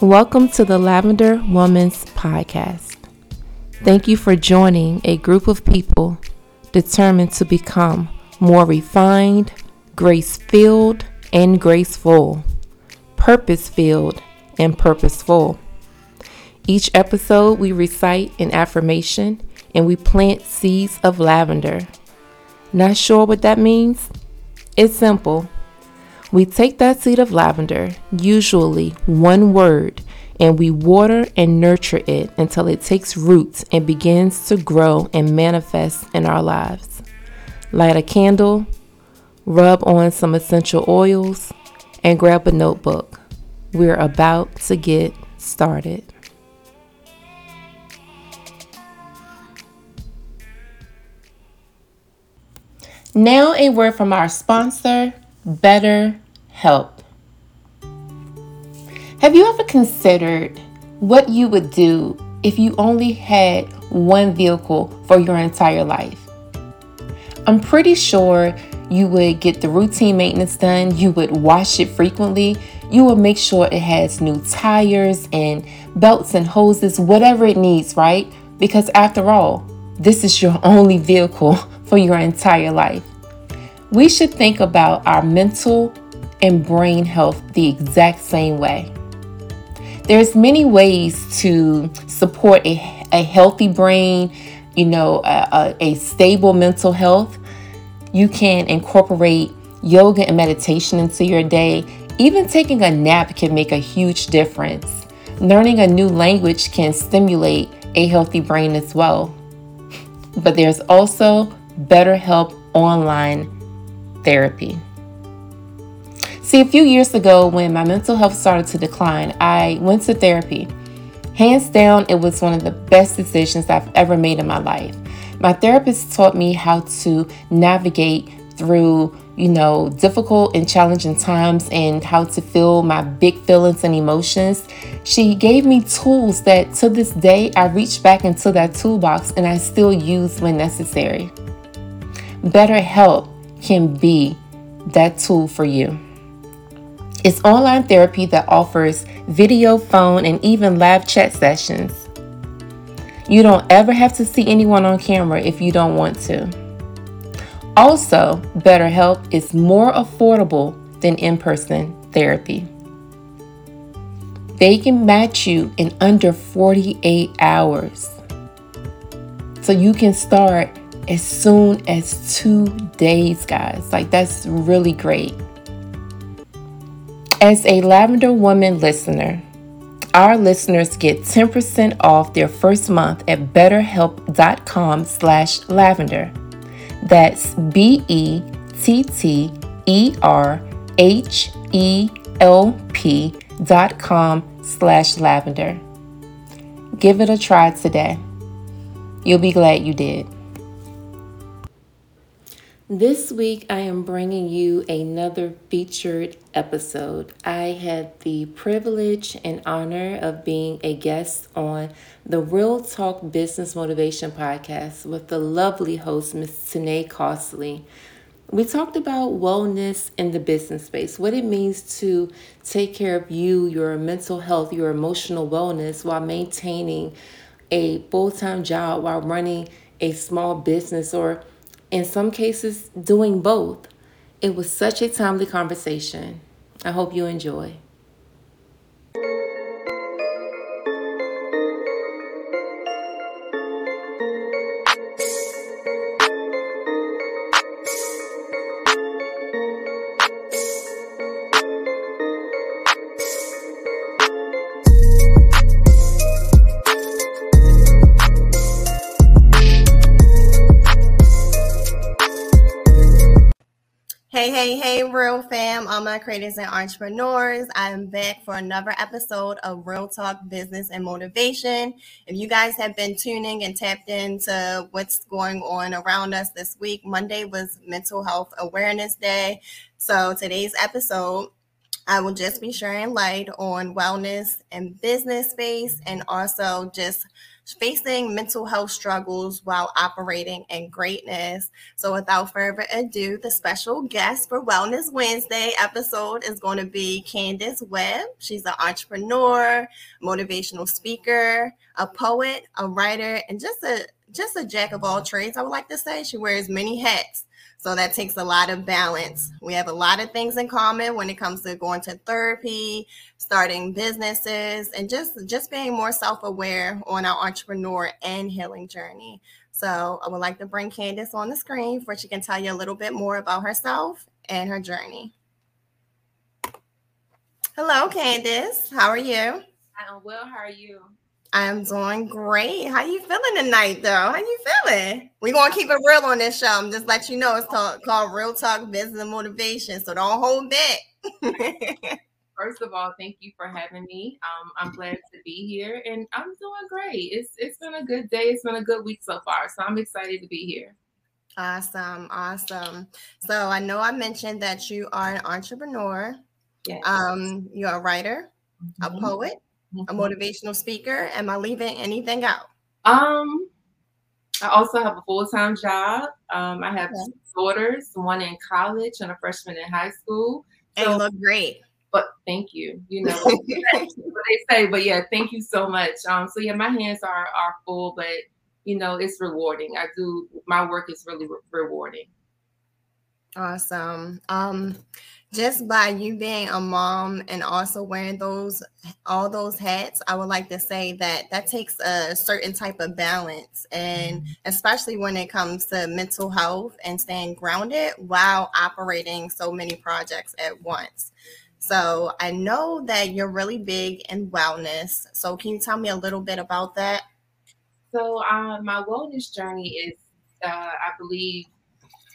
Welcome to the Lavender Woman's Podcast. Thank you for joining a group of people determined to become more refined, grace filled, and graceful, purpose filled, and purposeful. Each episode, we recite an affirmation and we plant seeds of lavender. Not sure what that means? It's simple. We take that seed of lavender, usually one word, and we water and nurture it until it takes roots and begins to grow and manifest in our lives. Light a candle, rub on some essential oils, and grab a notebook. We're about to get started. Now, a word from our sponsor, Better Help. Have you ever considered what you would do if you only had one vehicle for your entire life? I'm pretty sure you would get the routine maintenance done, you would wash it frequently, you would make sure it has new tires and belts and hoses, whatever it needs, right? Because after all, this is your only vehicle for your entire life. We should think about our mental and brain health the exact same way. There's many ways to support a, a healthy brain, you know, a, a, a stable mental health. You can incorporate yoga and meditation into your day. Even taking a nap can make a huge difference. Learning a new language can stimulate a healthy brain as well. But there's also BetterHelp online therapy. See, a few years ago, when my mental health started to decline, I went to therapy. Hands down, it was one of the best decisions I've ever made in my life. My therapist taught me how to navigate through, you know, difficult and challenging times and how to feel my big feelings and emotions. She gave me tools that to this day I reach back into that toolbox and I still use when necessary. BetterHelp can be that tool for you. It's online therapy that offers video, phone, and even live chat sessions. You don't ever have to see anyone on camera if you don't want to. Also, BetterHelp is more affordable than in person therapy. They can match you in under 48 hours. So you can start as soon as two days, guys. Like, that's really great. As a Lavender Woman listener, our listeners get 10% off their first month at betterhelp.com slash lavender. That's B-E-T-T-E-R-H-E-L-P dot com slash lavender. Give it a try today. You'll be glad you did. This week, I am bringing you another featured episode. I had the privilege and honor of being a guest on the Real Talk Business Motivation Podcast with the lovely host, Ms. Tanae Costley. We talked about wellness in the business space, what it means to take care of you, your mental health, your emotional wellness while maintaining a full time job, while running a small business or in some cases, doing both. It was such a timely conversation. I hope you enjoy. Real fam, all my creators and entrepreneurs. I am back for another episode of Real Talk Business and Motivation. If you guys have been tuning and tapped into what's going on around us this week, Monday was Mental Health Awareness Day. So today's episode, I will just be sharing light on wellness and business space and also just facing mental health struggles while operating in greatness. So, without further ado, the special guest for Wellness Wednesday episode is going to be Candace Webb. She's an entrepreneur, motivational speaker, a poet, a writer, and just a just a jack of all trades. I would like to say she wears many hats. So that takes a lot of balance. We have a lot of things in common when it comes to going to therapy, starting businesses, and just just being more self-aware on our entrepreneur and healing journey. So I would like to bring Candace on the screen where she can tell you a little bit more about herself and her journey. Hello, Candace. How are you? I'm well. How are you? I'm doing great. How you feeling tonight, though? How you feeling? We're gonna keep it real on this show. I'm just let you know it's called, called Real Talk Business and Motivation. So don't hold back. First of all, thank you for having me. Um, I'm glad to be here, and I'm doing great. It's it's been a good day. It's been a good week so far, so I'm excited to be here. Awesome, awesome. So I know I mentioned that you are an entrepreneur. Yes. Um, you're a writer, Mhm. a poet, a Mhm. motivational speaker. Am I leaving anything out? Um, I also have a full time job. Um, I have Okay. two daughters, one in college and a freshman in high school. And So, you look great. but thank you. You know what they say, but yeah, thank you so much. Um, so yeah, my hands are are full, but you know it's rewarding. I do my work is really re- rewarding. Awesome. Um, just by you being a mom and also wearing those all those hats, I would like to say that that takes a certain type of balance, and especially when it comes to mental health and staying grounded while operating so many projects at once. So I know that you're really big in wellness. So can you tell me a little bit about that? So um, my wellness journey is, uh, I believe,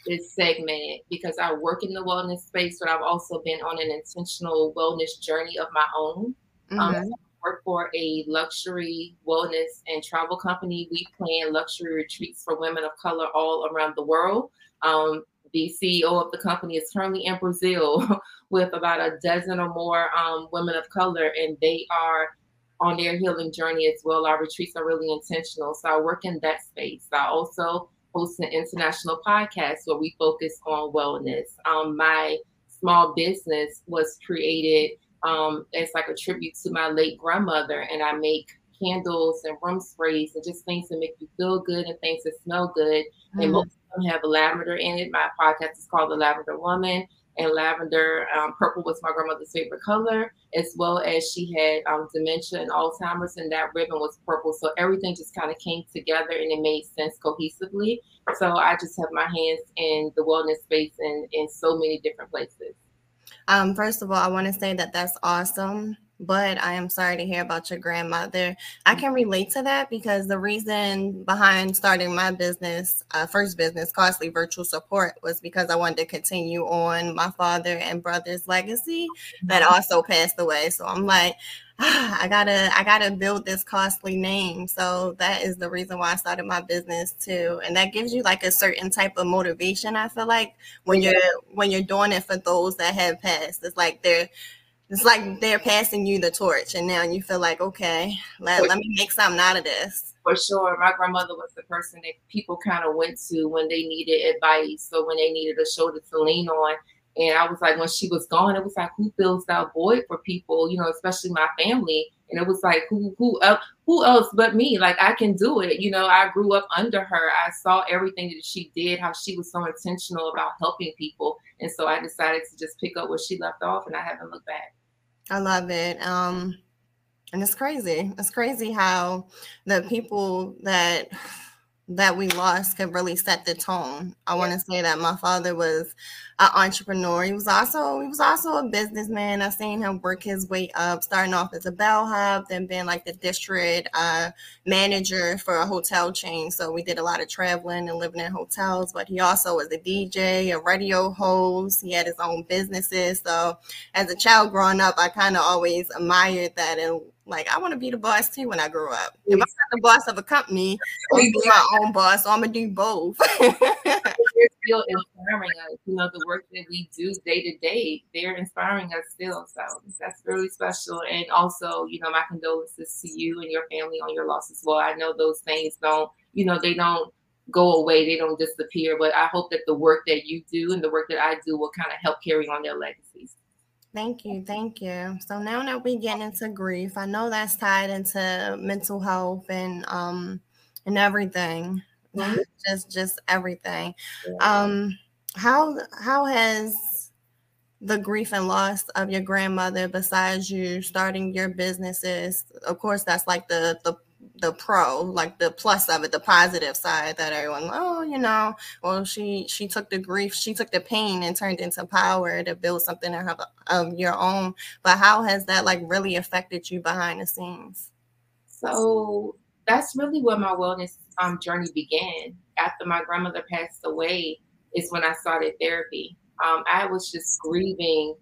is segment because I work in the wellness space, but I've also been on an intentional wellness journey of my own. Um, Mhm. work for a luxury wellness and travel company. We plan luxury retreats for women of color all around the world. Um, the CEO of the company is currently in Brazil with about a dozen or more um, women of color, and they are on their healing journey as well. Our retreats are really intentional. So I work in that space. I also host an international podcast where we focus on wellness. Um, my small business was created um, as like a tribute to my late grandmother, and I make candles and room sprays and just things that make you feel good and things that smell good. And Mhm. most of them have lavender in it. My podcast is called The Lavender Woman, and lavender um, purple was my grandmother's favorite color, as well as she had um, dementia and Alzheimer's, and that ribbon was purple. So everything just kind of came together and it made sense cohesively. So I just have my hands in the wellness space and in so many different places. Um, first of all, I want to say that that's awesome, but I am sorry to hear about your grandmother. I can relate to that because the reason behind starting my business, uh, first business, Costley Virtual Support, was because I wanted to continue on my father and brother's legacy that also passed away. So I'm like, ah, I gotta, I gotta build this Costley name. So that is the reason why I started my business too, and that gives you like a certain type of motivation. I feel like when you're when you're doing it for those that have passed. It's like they're it's like they're passing you the torch and now you feel like, okay, let, let me make something out of this. For sure, my grandmother was the person that people kind of went to when they needed advice or when they needed a shoulder to lean on. And I was like, when she was gone, it was like, who fills that void for people? You know, especially my family. And it was like, who, who who else but me? Like I can do it. You know, I grew up under her. I saw everything that she did, how she was so intentional about helping people. And so I decided to just pick up where she left off, and I haven't looked back. I love it. Um and it's crazy. It's crazy how the people that that we lost could really set the tone. I want to say that my father was an entrepreneur. He was also he was also a businessman. I've seen him work his way up, starting off as a bellhop, then being like the district uh, manager for a hotel chain. So we did a lot of traveling and living in hotels. But he also was a DJ, a radio host. He had his own businesses. So as a child growing up, I kind of always admired that and Like I want to be the boss too when I grow up. If I'm not the boss of a company, I'm be my own boss. So I'm gonna do both. they're still inspiring us. You know, the work that we do day to day, they're inspiring us still. So that's really special. And also, you know, my condolences to you and your family on your loss as well. I know those things don't, you know, they don't go away, they don't disappear. But I hope that the work that you do and the work that I do will kind of help carry on their legacies. Thank you, thank you. So now that we get into grief, I know that's tied into mental health and um and everything, mm-hmm. just just everything. Um, how how has the grief and loss of your grandmother, besides you starting your businesses, of course, that's like the the the pro, like the plus of it, the positive side that everyone, oh, you know, well, she she took the grief, she took the pain and turned into power to build something of, of your own. But how has that like really affected you behind the scenes? So that's really where my wellness um, journey began. After my grandmother passed away, is when I started therapy. Um, I was just grieving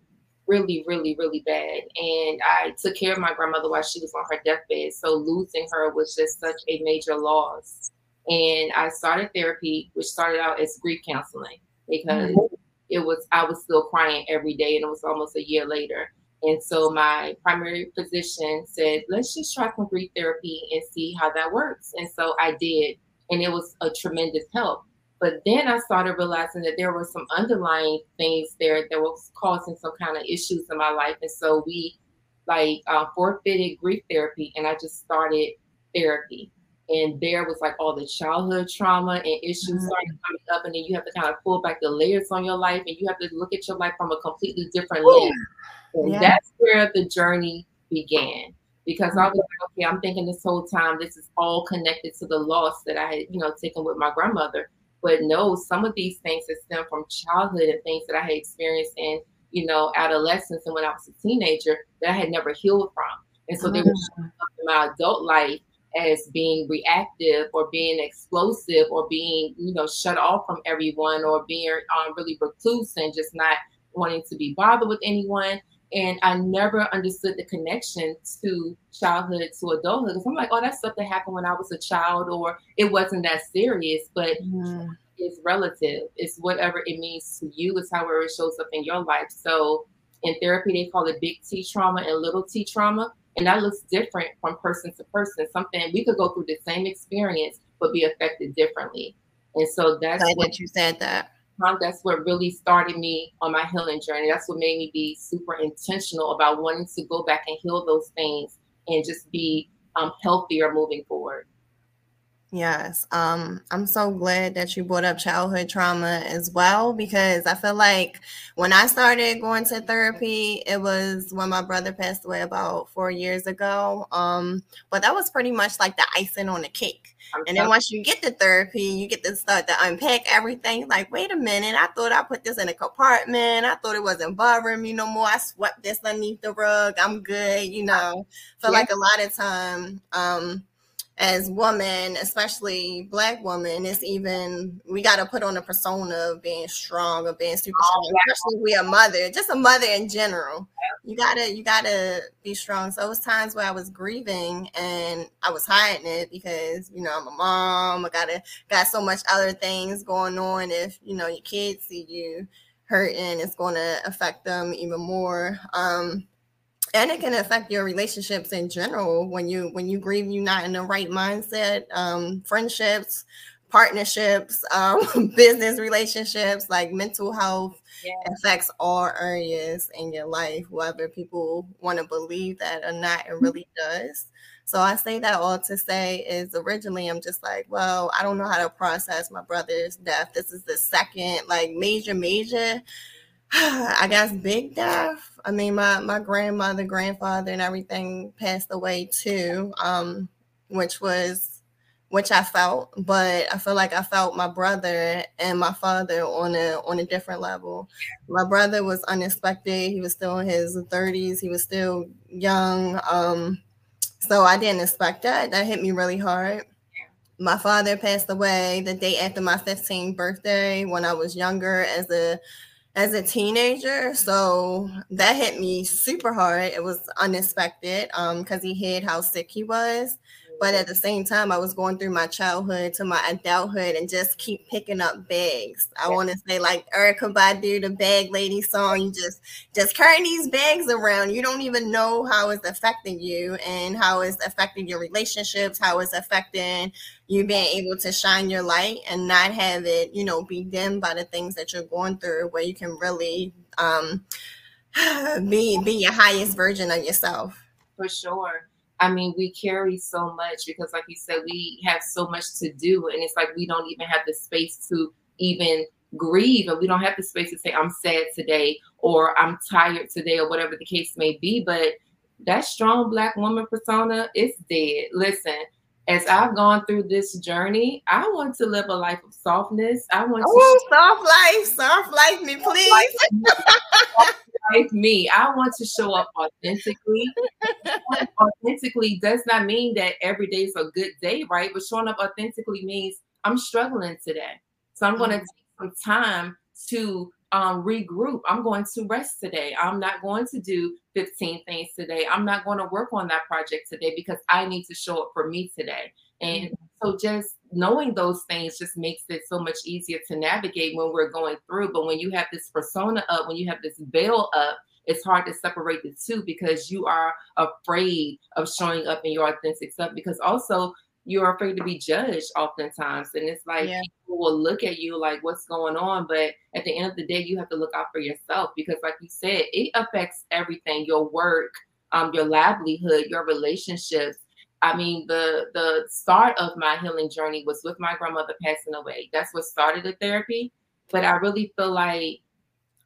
really, really, really bad. And I took care of my grandmother while she was on her deathbed. So losing her was just such a major loss. And I started therapy, which started out as grief counseling because mm-hmm. it was I was still crying every day, and it was almost a year later. And so my primary physician said, let's just try some grief therapy and see how that works. And so I did, and it was a tremendous help. But then I started realizing that there were some underlying things there that was causing some kind of issues in my life. And so we like uh, forfeited grief therapy and I just started therapy. And there was like all the childhood trauma and issues mm-hmm. started coming up. And then you have to kind of pull back the layers on your life and you have to look at your life from a completely different lens. And yeah. that's where the journey began because I was like, okay, I'm thinking this whole time this is all connected to the loss that I had, you know, taken with my grandmother. But no, some of these things that stem from childhood and things that I had experienced in, you know, adolescence and when I was a teenager that I had never healed from. And so mm-hmm. they were mm. in my adult life as being reactive or being explosive or being, you know, shut off from everyone or being um, really recluse and just not wanting to be bothered with anyone. And I never understood the connection to childhood to adulthood. Because I'm like, oh, that's stuff that happened when I was a child, or it wasn't that serious. But mm. it's relative. It's whatever it means to you. It's however it shows up in your life. So in therapy, they call it big T trauma and little T trauma. And that looks different from person to person. Something we could go through the same experience, but be affected differently. And so that's Glad what that you said that that's what really started me on my healing journey. That's what made me be super intentional about wanting to go back and heal those things and just be um, healthier moving forward. Yes. Um, I'm so glad that you brought up childhood trauma as well because I feel like when I started going to therapy, it was when my brother passed away about four years ago. Um, but that was pretty much like the icing on the cake. And then once you get the therapy, you get to start to unpack everything. Like, wait a minute, I thought I put this in a compartment. I thought it wasn't bothering me no more. I swept this underneath the rug. I'm good, you know. Feel yeah. like a lot of time, um, as women, especially black women, it's even we got to put on a persona of being strong, of being super strong, especially we a mother, just a mother in general. You gotta you gotta be strong. So it was times where I was grieving and I was hiding it because you know I'm a mom. I gotta got so much other things going on. If you know your kids see you hurting, it's going to affect them even more. Um, and it can affect your relationships in general when you when you grieve you're not in the right mindset um, friendships partnerships um, business relationships like mental health affects all areas in your life whether people want to believe that or not it really does. So i say that all to say is originally i'm just like well i don't know how to process my brother's death. This is the second like major major I guess big death. I mean, my my grandmother, grandfather, and everything passed away too, um, which was which I felt, but I feel like I felt my brother and my father on a on a different level. My brother was unexpected. He was still in his 30s. He was still young. Um, so I didn't expect that. That hit me really hard. My father passed away the day after my 15th birthday when I was younger as a as a teenager. So that hit me super hard. It was unexpected because um, he hid how sick he was. But at the same time, I was going through my childhood to my adulthood and just keep picking up bags. I yeah. want to say like Erykah Badu, the bag lady song, you just just carrying these bags around. You don't even know how it's affecting you and how it's affecting your relationships, how it's affecting you being able to shine your light and not have it, you know, be dimmed by the things that you're going through where you can really um be be your highest version of yourself. For sure. I mean, we carry so much because, like you said, we have so much to do, and it's like we don't even have the space to even grieve, and we don't have the space to say, I'm sad today, or I'm tired today, or whatever the case may be. But that strong black woman persona is dead. Listen, as I've gone through this journey, I want to live a life of softness. I want oh, to soft life, soft life me, please. like me. I want to show up authentically. authentically does not mean that every day is a good day, right? But showing up authentically means I'm struggling today. So I'm going to mm-hmm. take some time to um, regroup. I'm going to rest today. I'm not going to do 15 things today. I'm not going to work on that project today because I need to show up for me today. And mm-hmm. so just knowing those things just makes it so much easier to navigate when we're going through. But when you have this persona up, when you have this veil up, it's hard to separate the two because you are afraid of showing up in your authentic self because also you're afraid to be judged oftentimes and it's like yeah. people will look at you like what's going on but at the end of the day you have to look out for yourself because like you said it affects everything your work um, your livelihood your relationships I mean, the the start of my healing journey was with my grandmother passing away. That's what started the therapy. But I really feel like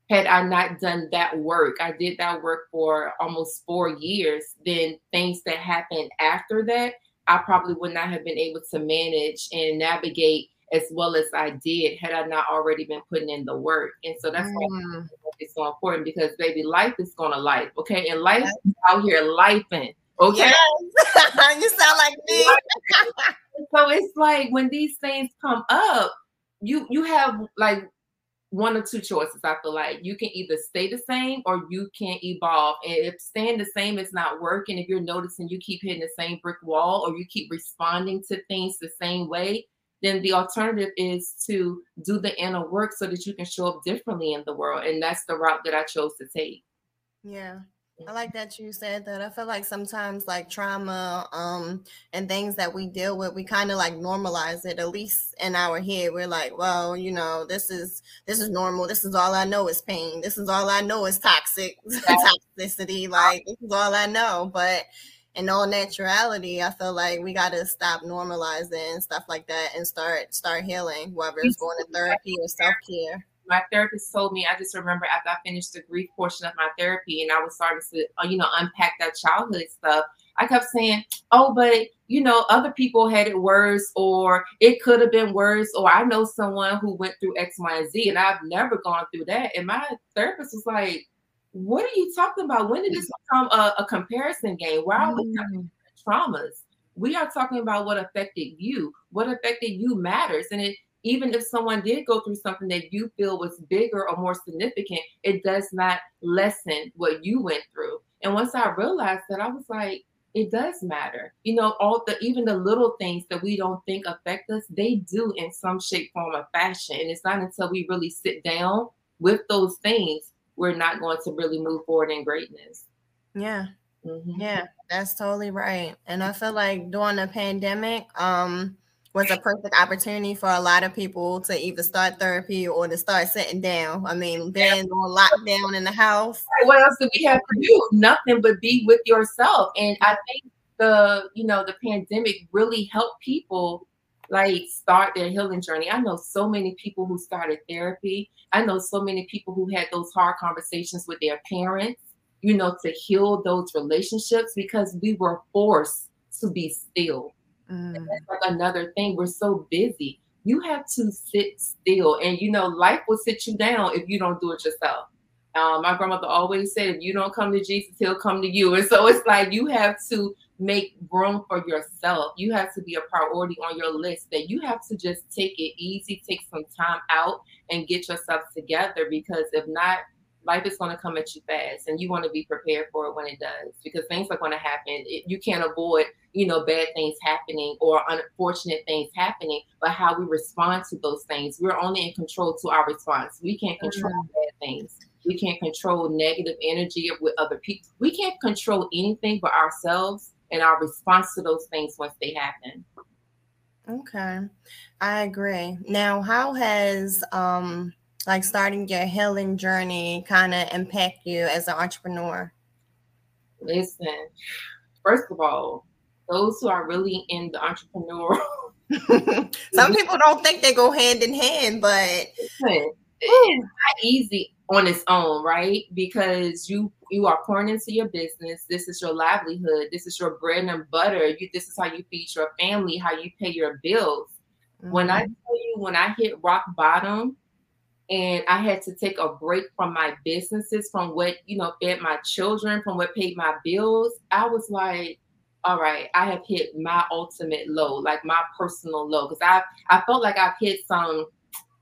had I not done that work, I did that work for almost four years, then things that happened after that, I probably would not have been able to manage and navigate as well as I did had I not already been putting in the work. And so that's why mm. it's so important because baby, life is gonna life. Okay. And life out here lifing. Okay. Yes. you sound like me. so it's like when these things come up, you you have like one or two choices. I feel like you can either stay the same or you can evolve. And if staying the same is not working, if you're noticing you keep hitting the same brick wall or you keep responding to things the same way, then the alternative is to do the inner work so that you can show up differently in the world. And that's the route that I chose to take. Yeah. I like that you said that. I feel like sometimes like trauma um and things that we deal with, we kind of like normalize it, at least in our head. We're like, well, you know, this is this is normal. This is all I know is pain. This is all I know is toxic toxicity. Like this is all I know. But in all naturality, I feel like we gotta stop normalizing stuff like that and start start healing, whether it's going to therapy or self-care my therapist told me, I just remember after I finished the grief portion of my therapy and I was starting to, uh, you know, unpack that childhood stuff, I kept saying, oh, but, you know, other people had it worse or it could have been worse or I know someone who went through X, Y, and Z and I've never gone through that. And my therapist was like, what are you talking about? When did this become a, a comparison game? Why are we talking traumas? We are talking about what affected you. What affected you matters. And it even if someone did go through something that you feel was bigger or more significant, it does not lessen what you went through. And once I realized that, I was like, it does matter. You know, all the even the little things that we don't think affect us, they do in some shape, form, or fashion. And it's not until we really sit down with those things, we're not going to really move forward in greatness. Yeah. Mm-hmm. Yeah, that's totally right. And I feel like during the pandemic, um, was a perfect opportunity for a lot of people to either start therapy or to start sitting down. I mean, being on lockdown in the house. What else do we have to do? Nothing but be with yourself. And I think the, you know, the pandemic really helped people like start their healing journey. I know so many people who started therapy. I know so many people who had those hard conversations with their parents, you know, to heal those relationships because we were forced to be still Mm. that's like another thing. We're so busy. You have to sit still. And you know, life will sit you down if you don't do it yourself. Um, my grandmother always said, if you don't come to Jesus, he'll come to you. And so it's like you have to make room for yourself. You have to be a priority on your list that you have to just take it easy, take some time out and get yourself together because if not, life is going to come at you fast and you want to be prepared for it when it does because things are going to happen. It, you can't avoid, you know, bad things happening or unfortunate things happening, but how we respond to those things, we're only in control to our response. We can't control mm-hmm. bad things. We can't control negative energy with other people. We can't control anything but ourselves and our response to those things once they happen. Okay. I agree. Now, how has um like starting your healing journey kind of impact you as an entrepreneur? Listen, first of all, those who are really in the entrepreneur some people don't think they go hand in hand, but listen, it's not easy on its own, right? Because you you are pouring into your business. This is your livelihood. This is your bread and butter. You this is how you feed your family, how you pay your bills. Mm-hmm. When I mm-hmm. tell you, when I hit rock bottom and I had to take a break from my businesses, from what you know fed my children, from what paid my bills, I was like, all right, I have hit my ultimate low, like my personal low, because I I felt like I've hit some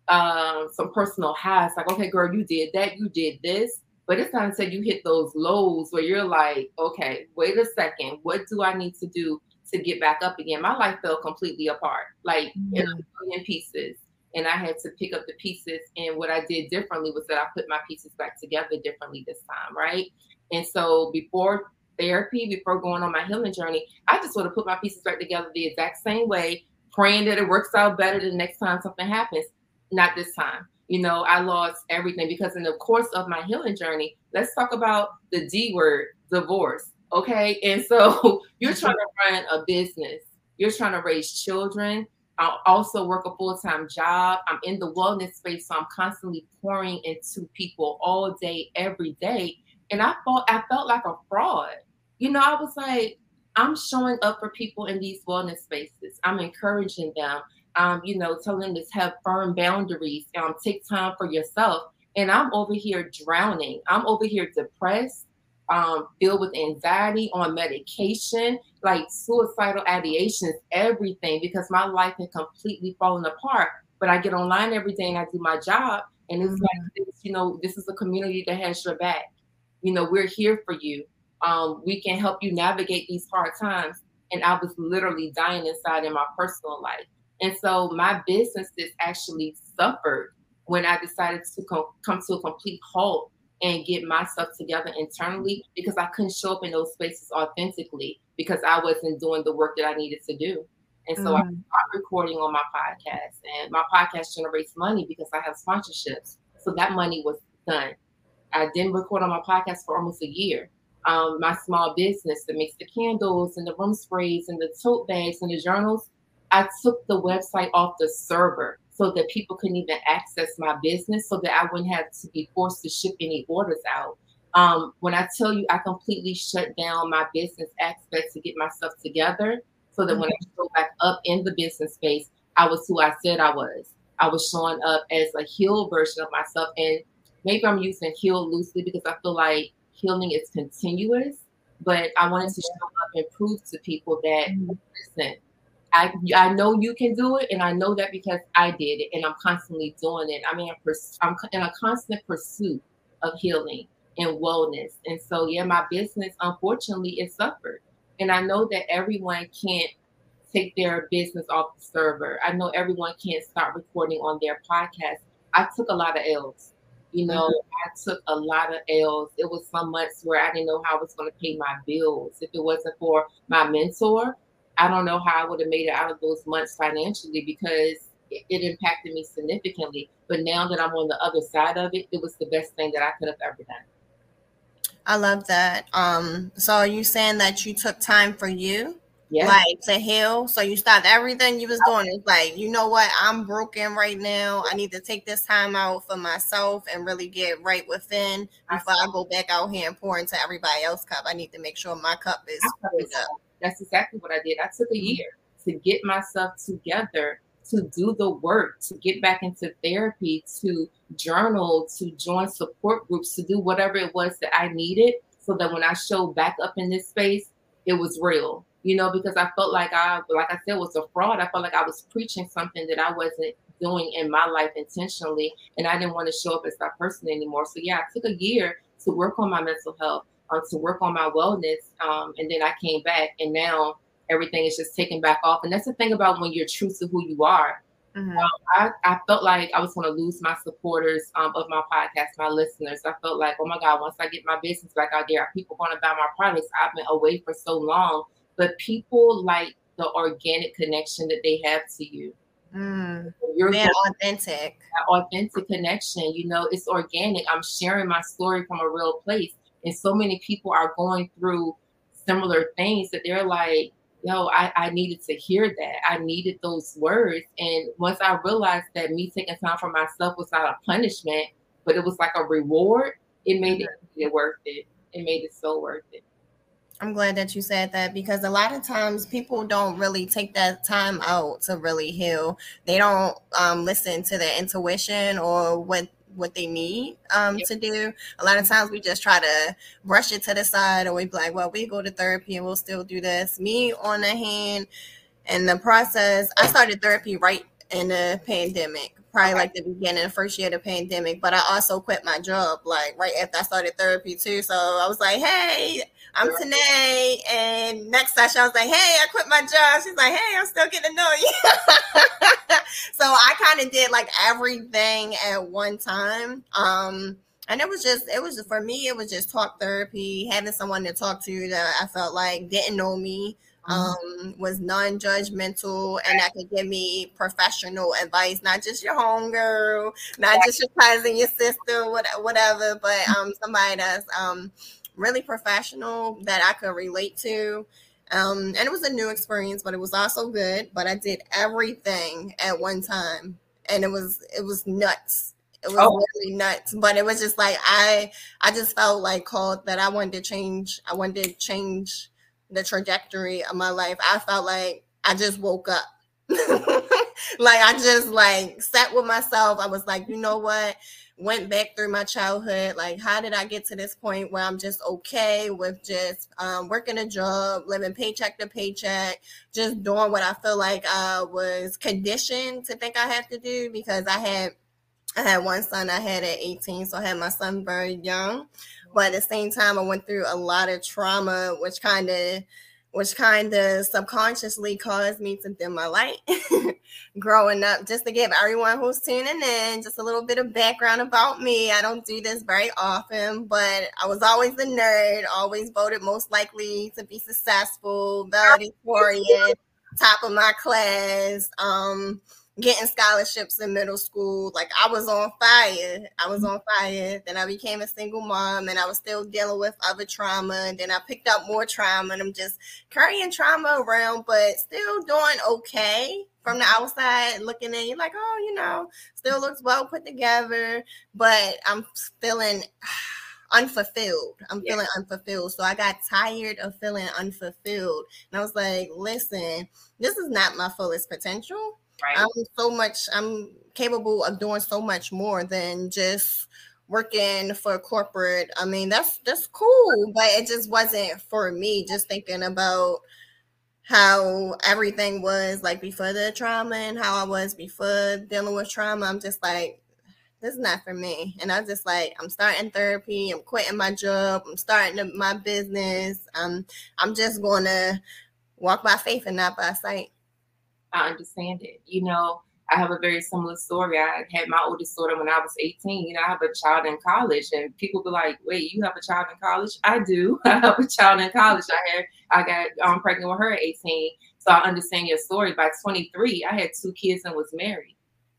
um, some personal highs. Like, okay, girl, you did that, you did this. But it's not until you hit those lows where you're like, okay, wait a second, what do I need to do to get back up again? My life fell completely apart, like mm-hmm. in a million pieces. And I had to pick up the pieces. And what I did differently was that I put my pieces back together differently this time, right? And so before therapy, before going on my healing journey, I just sort of put my pieces back together the exact same way, praying that it works out better the next time something happens not this time. You know, I lost everything because in the course of my healing journey, let's talk about the D word, divorce. Okay. And so you're mm-hmm. trying to run a business, you're trying to raise children. I also work a full time job. I'm in the wellness space, so I'm constantly pouring into people all day, every day. And I felt I felt like a fraud. You know, I was like, I'm showing up for people in these wellness spaces. I'm encouraging them um, you know, telling them to have firm boundaries, um, take time for yourself. And I'm over here drowning. I'm over here depressed, um, filled with anxiety, on medication, like suicidal ideations, everything, because my life had completely fallen apart. But I get online every day and I do my job. And it's mm-hmm. like, you know, this is a community that has your back. You know, we're here for you. Um, we can help you navigate these hard times. And I was literally dying inside in my personal life. And so my businesses actually suffered when I decided to co- come to a complete halt and get myself together internally because I couldn't show up in those spaces authentically because I wasn't doing the work that I needed to do. And so mm. I mm-hmm. recording on my podcast, and my podcast generates money because I have sponsorships. So that money was done. I didn't record on my podcast for almost a year. Um, my small business that makes the candles and the room sprays and the tote bags and the journals, I took the website off the server so that people couldn't even access my business so that I wouldn't have to be forced to ship any orders out. Um, when I tell you I completely shut down my business aspect to get myself together so that mm-hmm. when I show back up in the business space, I was who I said I was. I was showing up as a healed version of myself. And maybe I'm using heal loosely because I feel like healing is continuous, but I wanted to show up and prove to people that, mm-hmm. listen, I I know you can do it, and I know that because I did it, and I'm constantly doing it. I mean, I'm in a constant pursuit of healing and wellness, and so yeah, my business unfortunately it suffered, and I know that everyone can't take their business off the server. I know everyone can't start recording on their podcast. I took a lot of L's. You know, mm-hmm. I took a lot of L's. It was some months where I didn't know how I was going to pay my bills. If it wasn't for my mentor, I don't know how I would have made it out of those months financially because it, it, impacted me significantly. But now that I'm on the other side of it, it was the best thing that I could have ever done. I love that. Um, so are you saying that you took time for you? Yeah. Like to heal. So you stopped everything you was doing. It's like, you know what? I'm broken right now. I need to take this time out for myself and really get right within before I go back out here and pour into everybody else's cup. I need to make sure my cup is filled up. That's exactly what I did. I took a mm-hmm. year to get myself together to do the work, to get back into therapy, to journal, to join support groups, to do whatever it was that I needed so that when I showed back up in this space, it was real. You know, because I felt like I, like I said, was a fraud. I felt like I was preaching something that I wasn't doing in my life intentionally, and I didn't want to show up as that person anymore. So yeah, I took a year to work on my mental health, um, to work on my wellness, um, and then I came back, and now everything is just taken back off. And that's the thing about when you're true to who you are. Mm-hmm. Um, I, I felt like I was going to lose my supporters um, of my podcast, my listeners. I felt like, oh my God, once I get my business back out there, people going to buy my products. I've been away for so long, but people like the organic connection that they have to you. Mm, you're being authentic. authentic connection. You know, it's organic. I'm sharing my story from a real place. And so many people are going through similar things that they're like, yo, I, I needed to hear that. I needed those words. And once I realized that me taking time for myself was not a punishment, but it was like a reward, it made it, mm-hmm. it worth it. It made it so worth it. I'm glad that you said that because a lot of times people don't really take that time out to really heal. They don't um, listen to their intuition or what what they need um, to do. A lot of times we just try to brush it to the side, or we be like, well, we go to therapy and we'll still do this. Me, on the hand, in the process, I started therapy right in the pandemic, probably like the beginning, of the first year of the pandemic. But I also quit my job like right after I started therapy too. So I was like, hey, I'm Tanae. And next session, I was like, hey, I quit my job. She's like, hey, I'm still getting to know you. so I kind of did like everything at one time. Um, and it was just, it was for me, it was just talk therapy, having someone to talk to that I felt like didn't know me. Um, was non-judgmental and that could give me professional advice, not just your homegirl, not just your cousin, your sister, whatever, but um, somebody that's um, really professional that I could relate to. Um, and it was a new experience, but it was also good. But I did everything at one time, and it was it was nuts. It was oh. really nuts. But it was just like I I just felt like called that I wanted to change. I wanted to change the trajectory of my life. I felt like I just woke up. like I just like sat with myself. I was like, you know what? went back through my childhood. Like, how did I get to this point where I'm just okay with just um, working a job, living paycheck to paycheck, just doing what I feel like I was conditioned to think I have to do because I had. I had one son I had at 18, so I had my son very young. But at the same time, I went through a lot of trauma, which kind of which kind of subconsciously caused me to dim my light growing up. Just to give everyone who's tuning in just a little bit of background about me. I don't do this very often, but I was always the nerd, always voted most likely to be successful, valedictorian, top of my class. Um, getting scholarships in middle school. Like I was on fire. I was on fire. Then I became a single mom and I was still dealing with other trauma. And then I picked up more trauma and I'm just carrying trauma around, but still doing okay from the outside looking in. You're like, oh, you know, still looks well put together, but I'm feeling unfulfilled. I'm yeah. feeling unfulfilled. So I got tired of feeling unfulfilled. And I was like, listen, this is not my fullest potential Right. I'm so much, I'm capable of doing so much more than just working for a corporate. I mean, that's that's cool, but it just wasn't for me. Just thinking about how everything was like before the trauma and how I was before dealing with trauma. I'm just like, this is not for me. And I was just like, I'm starting therapy. I'm quitting my job. I'm starting my business. Um, I'm just to walk by faith and not by sight. I understand it. You know, I have a very similar story. I had my oldest daughter when I was 18. You know, I have a child in college, and people be like, "Wait, you have a child in college?" I do. I have a child in college. I had, I got, I'm pregnant with her at 18. So I understand your story. By 23, I had two kids and was married.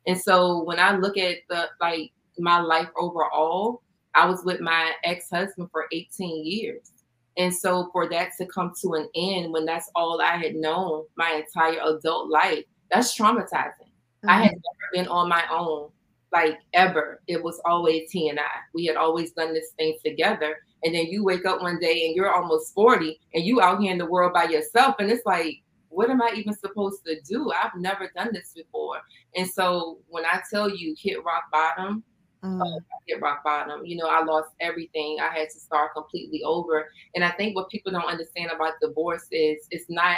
And so when I look at the like my life overall, I was with my ex-husband for 18 years. And so for that to come to an end when that's all I had known my entire adult life, that's traumatizing. Mm-hmm. I had never been on my own, like ever. It was always he and I. We had always done this thing together. And then you wake up one day and you're almost 40 and you out here in the world by yourself. And it's like, what am I even supposed to do? I've never done this before. And so when I tell you hit rock bottom, mm. uh, hit rock bottom, you know, I lost everything. I had to start completely over. And I think what people don't understand about divorce is it's not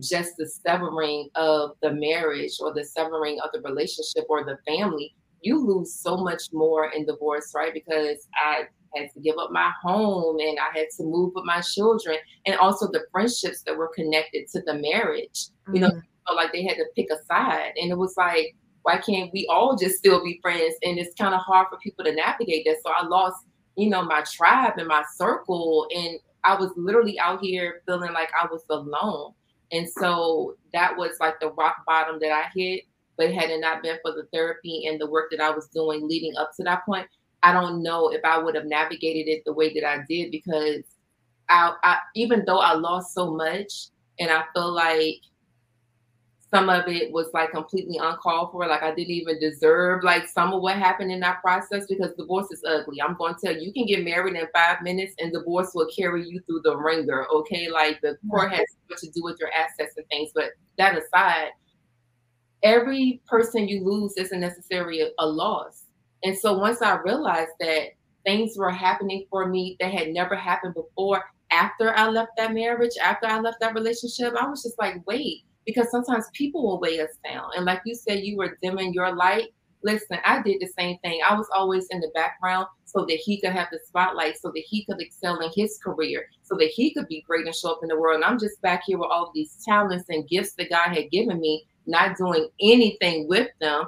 just the severing of the marriage or the severing of the relationship or the family. You lose so much more in divorce, right? Because I had to give up my home and I had to move with my children and also the friendships that were connected to the marriage. Mm-hmm. You know, mm-hmm. like they had to pick a side. And it was like, why can't we all just still be friends? And it's kind of hard for people to navigate that. So I lost, you know, my tribe and my circle. And I was literally out here feeling like I was alone. And so that was like the rock bottom that I hit. But had it not been for the therapy and the work that I was doing leading up to that point, I don't know if I would have navigated it the way that I did because I, I even though I lost so much and I feel like some of it was like completely uncalled for. Like I didn't even deserve like some of what happened in that process because divorce is ugly. I'm going to tell you, you can get married in five minutes and divorce will carry you through the wringer. Okay, like the court has much to do with your assets and things. But that aside, every person you lose isn't necessarily a, a loss. And so once I realized that things were happening for me that had never happened before after I left that marriage, after I left that relationship, I was just like, wait, because sometimes people will weigh us down. And like you said, you were dimming your light. Listen, I did the same thing. I was always in the background so that he could have the spotlight, so that he could excel in his career, so that he could be great and show up in the world. And I'm just back here with all these talents and gifts that God had given me, not doing anything with them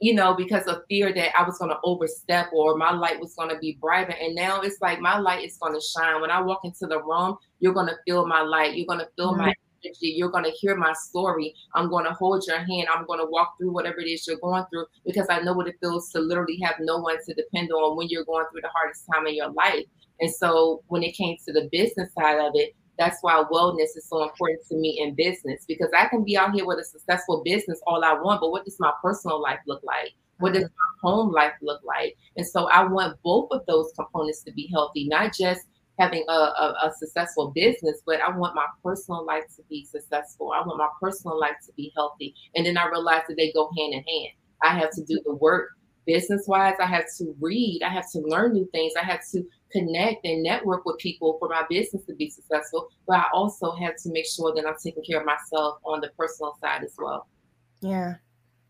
you know, because of fear that I was going to overstep or my light was going to be brighter. And now it's like my light is going to shine. When I walk into the room, you're going to feel my light. You're going to feel mm-hmm. my. You're going to hear my story. I'm going to hold your hand. I'm going to walk through whatever it is you're going through because I know what it feels to literally have no one to depend on when you're going through the hardest time in your life. And so when it came to the business side of it, that's why wellness is so important to me in business because I can be out here with a successful business all I want, but what does my personal life look like? What does mm-hmm. my home life look like? And so I want both of those components to be healthy, not just having a, a, a, successful business, but I want my personal life to be successful. I want my personal life to be healthy. And then I realized that they go hand in hand. I have to do the work business wise. I have to read. I have to learn new things. I have to connect and network with people for my business to be successful. But I also have to make sure that I'm taking care of myself on the personal side as well. Yeah.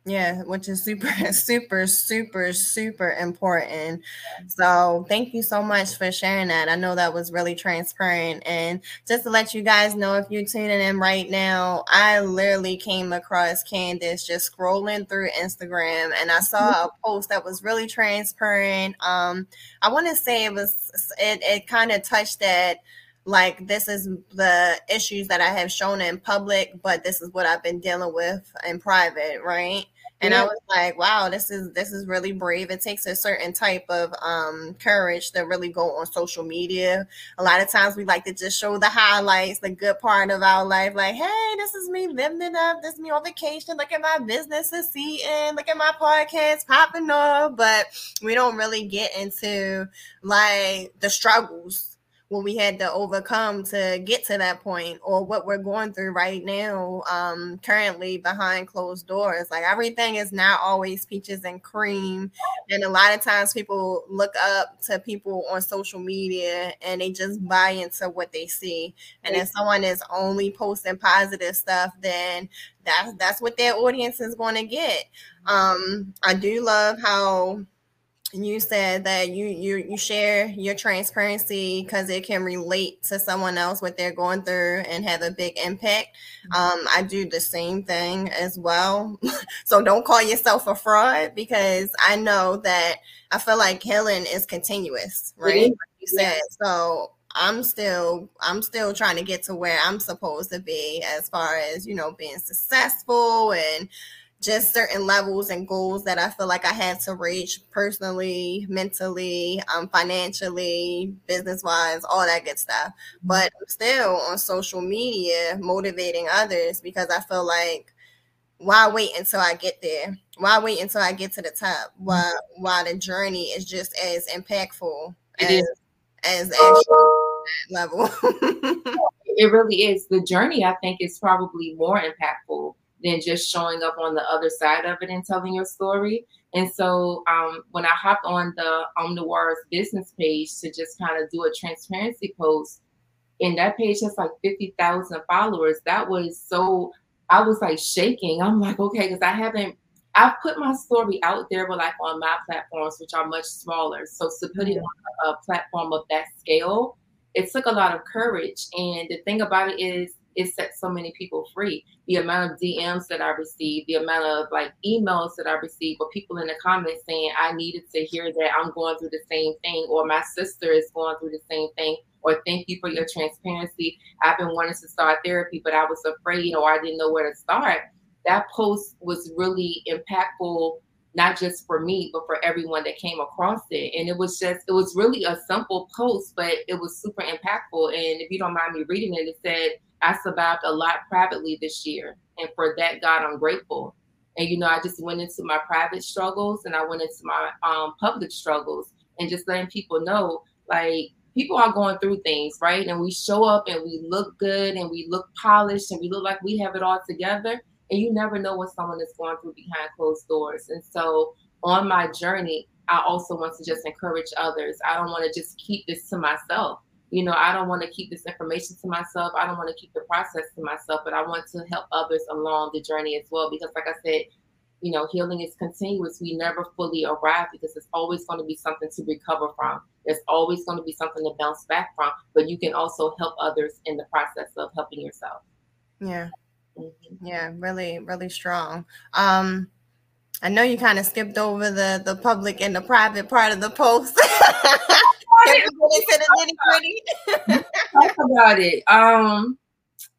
Yeah, which is super, super, super, super important. So, thank you so much for sharing that. I know that was really transparent. And just to let you guys know, if you're tuning in right now, I literally came across Candace just scrolling through Instagram and I saw a post that was really transparent. Um, I want to say it was, it, it kind of touched that like this is the issues that I have shown in public, but this is what I've been dealing with in private, right? And yeah. I was like, wow, this is this is really brave. It takes a certain type of um courage to really go on social media. A lot of times we like to just show the highlights, the good part of our life, like, hey, this is me living it up, this is me on vacation, look at my business succeeding, look at my podcast popping up. But we don't really get into like the struggles what we had to overcome to get to that point or what we're going through right now um currently behind closed doors. Like everything is not always peaches and cream. And a lot of times people look up to people on social media and they just buy into what they see. And if someone is only posting positive stuff then that's that's what their audience is going to get. Um i do love how you said that you you you share your transparency because it can relate to someone else what they're going through and have a big impact mm-hmm. um i do the same thing as well so don't call yourself a fraud because i know that i feel like healing is continuous right like you said yeah. so i'm still i'm still trying to get to where i'm supposed to be as far as you know being successful and just certain levels and goals that I feel like I had to reach personally, mentally, um, financially, business wise, all that good stuff. Mm-hmm. But I'm still on social media motivating others because I feel like why wait until I get there? Why wait until I get to the top? Why mm-hmm. why the journey is just as impactful as as actual level. it really is. The journey, I think, is probably more impactful than just showing up on the other side of it and telling your story. And so um, when I hopped on the Omniwar's business page to just kind of do a transparency post, and that page has like 50,000 followers, that was so, I was like shaking. I'm like, okay, because I haven't, I've put my story out there, but like on my platforms, which are much smaller. So to put it on a platform of that scale, it took a lot of courage. And the thing about it is, it set so many people free. The amount of DMs that I received, the amount of like emails that I received, or people in the comments saying I needed to hear that I'm going through the same thing, or my sister is going through the same thing, or thank you for your transparency. I've been wanting to start therapy, but I was afraid or I didn't know where to start. That post was really impactful not just for me, but for everyone that came across it. And it was just, it was really a simple post, but it was super impactful. And if you don't mind me reading it, it said, I survived a lot privately this year. And for that, God, I'm grateful. And, you know, I just went into my private struggles and I went into my um, public struggles and just letting people know, like, people are going through things, right? And we show up and we look good and we look polished and we look like we have it all together and you never know what someone is going through behind closed doors. And so on my journey, I also want to just encourage others. I don't want to just keep this to myself. You know, I don't want to keep this information to myself. I don't want to keep the process to myself, but I want to help others along the journey as well. Because, like I said, you know, healing is continuous. We never fully arrive because it's always going to be something to recover from. There's always going to be something to bounce back from, but you can also help others in the process of helping yourself. Yeah. Mm-hmm. Yeah, really, really strong. Um, I know you kind of skipped over the the public and the private part of the post. Talk about it. Um,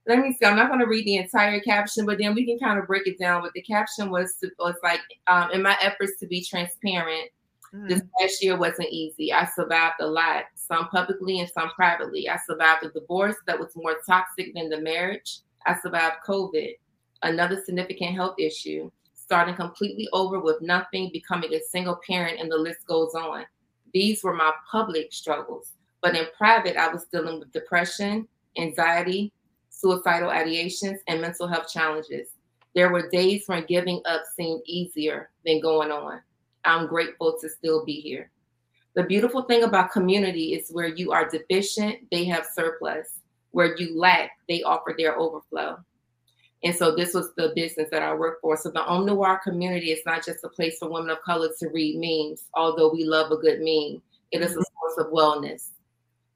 let me see. I'm not going to read the entire caption, but then we can kind of break it down. But the caption was was like, um, in my efforts to be transparent, mm. this last year wasn't easy. I survived a lot, some publicly and some privately. I survived a divorce that was more toxic than the marriage. I survived COVID, another significant health issue, starting completely over with nothing, becoming a single parent, and the list goes on. These were my public struggles. But in private, I was dealing with depression, anxiety, suicidal ideations, and mental health challenges. There were days when giving up seemed easier than going on. I'm grateful to still be here. The beautiful thing about community is where you are deficient, they have surplus where you lack, they offer their overflow. And so this was the business that I work for. So the Omniwar community is not just a place for women of color to read memes, although we love a good meme. It is a mm-hmm. source of wellness.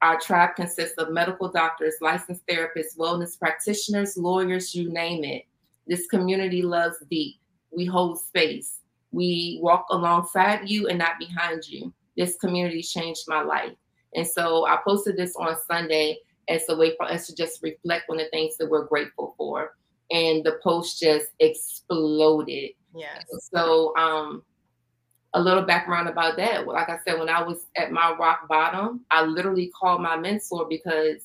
Our tribe consists of medical doctors, licensed therapists, wellness practitioners, lawyers, you name it. This community loves deep. We hold space. We walk alongside you and not behind you. This community changed my life. And so I posted this on Sunday as a way for us to just reflect on the things that we're grateful for. And the post just exploded. Yes. So um a little background about that. Like I said, when I was at my rock bottom, I literally called my mentor because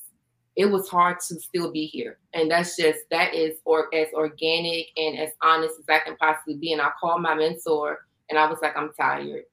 it was hard to still be here. And that's just that is or as organic and as honest as I can possibly be. And I called my mentor and I was like, I'm tired.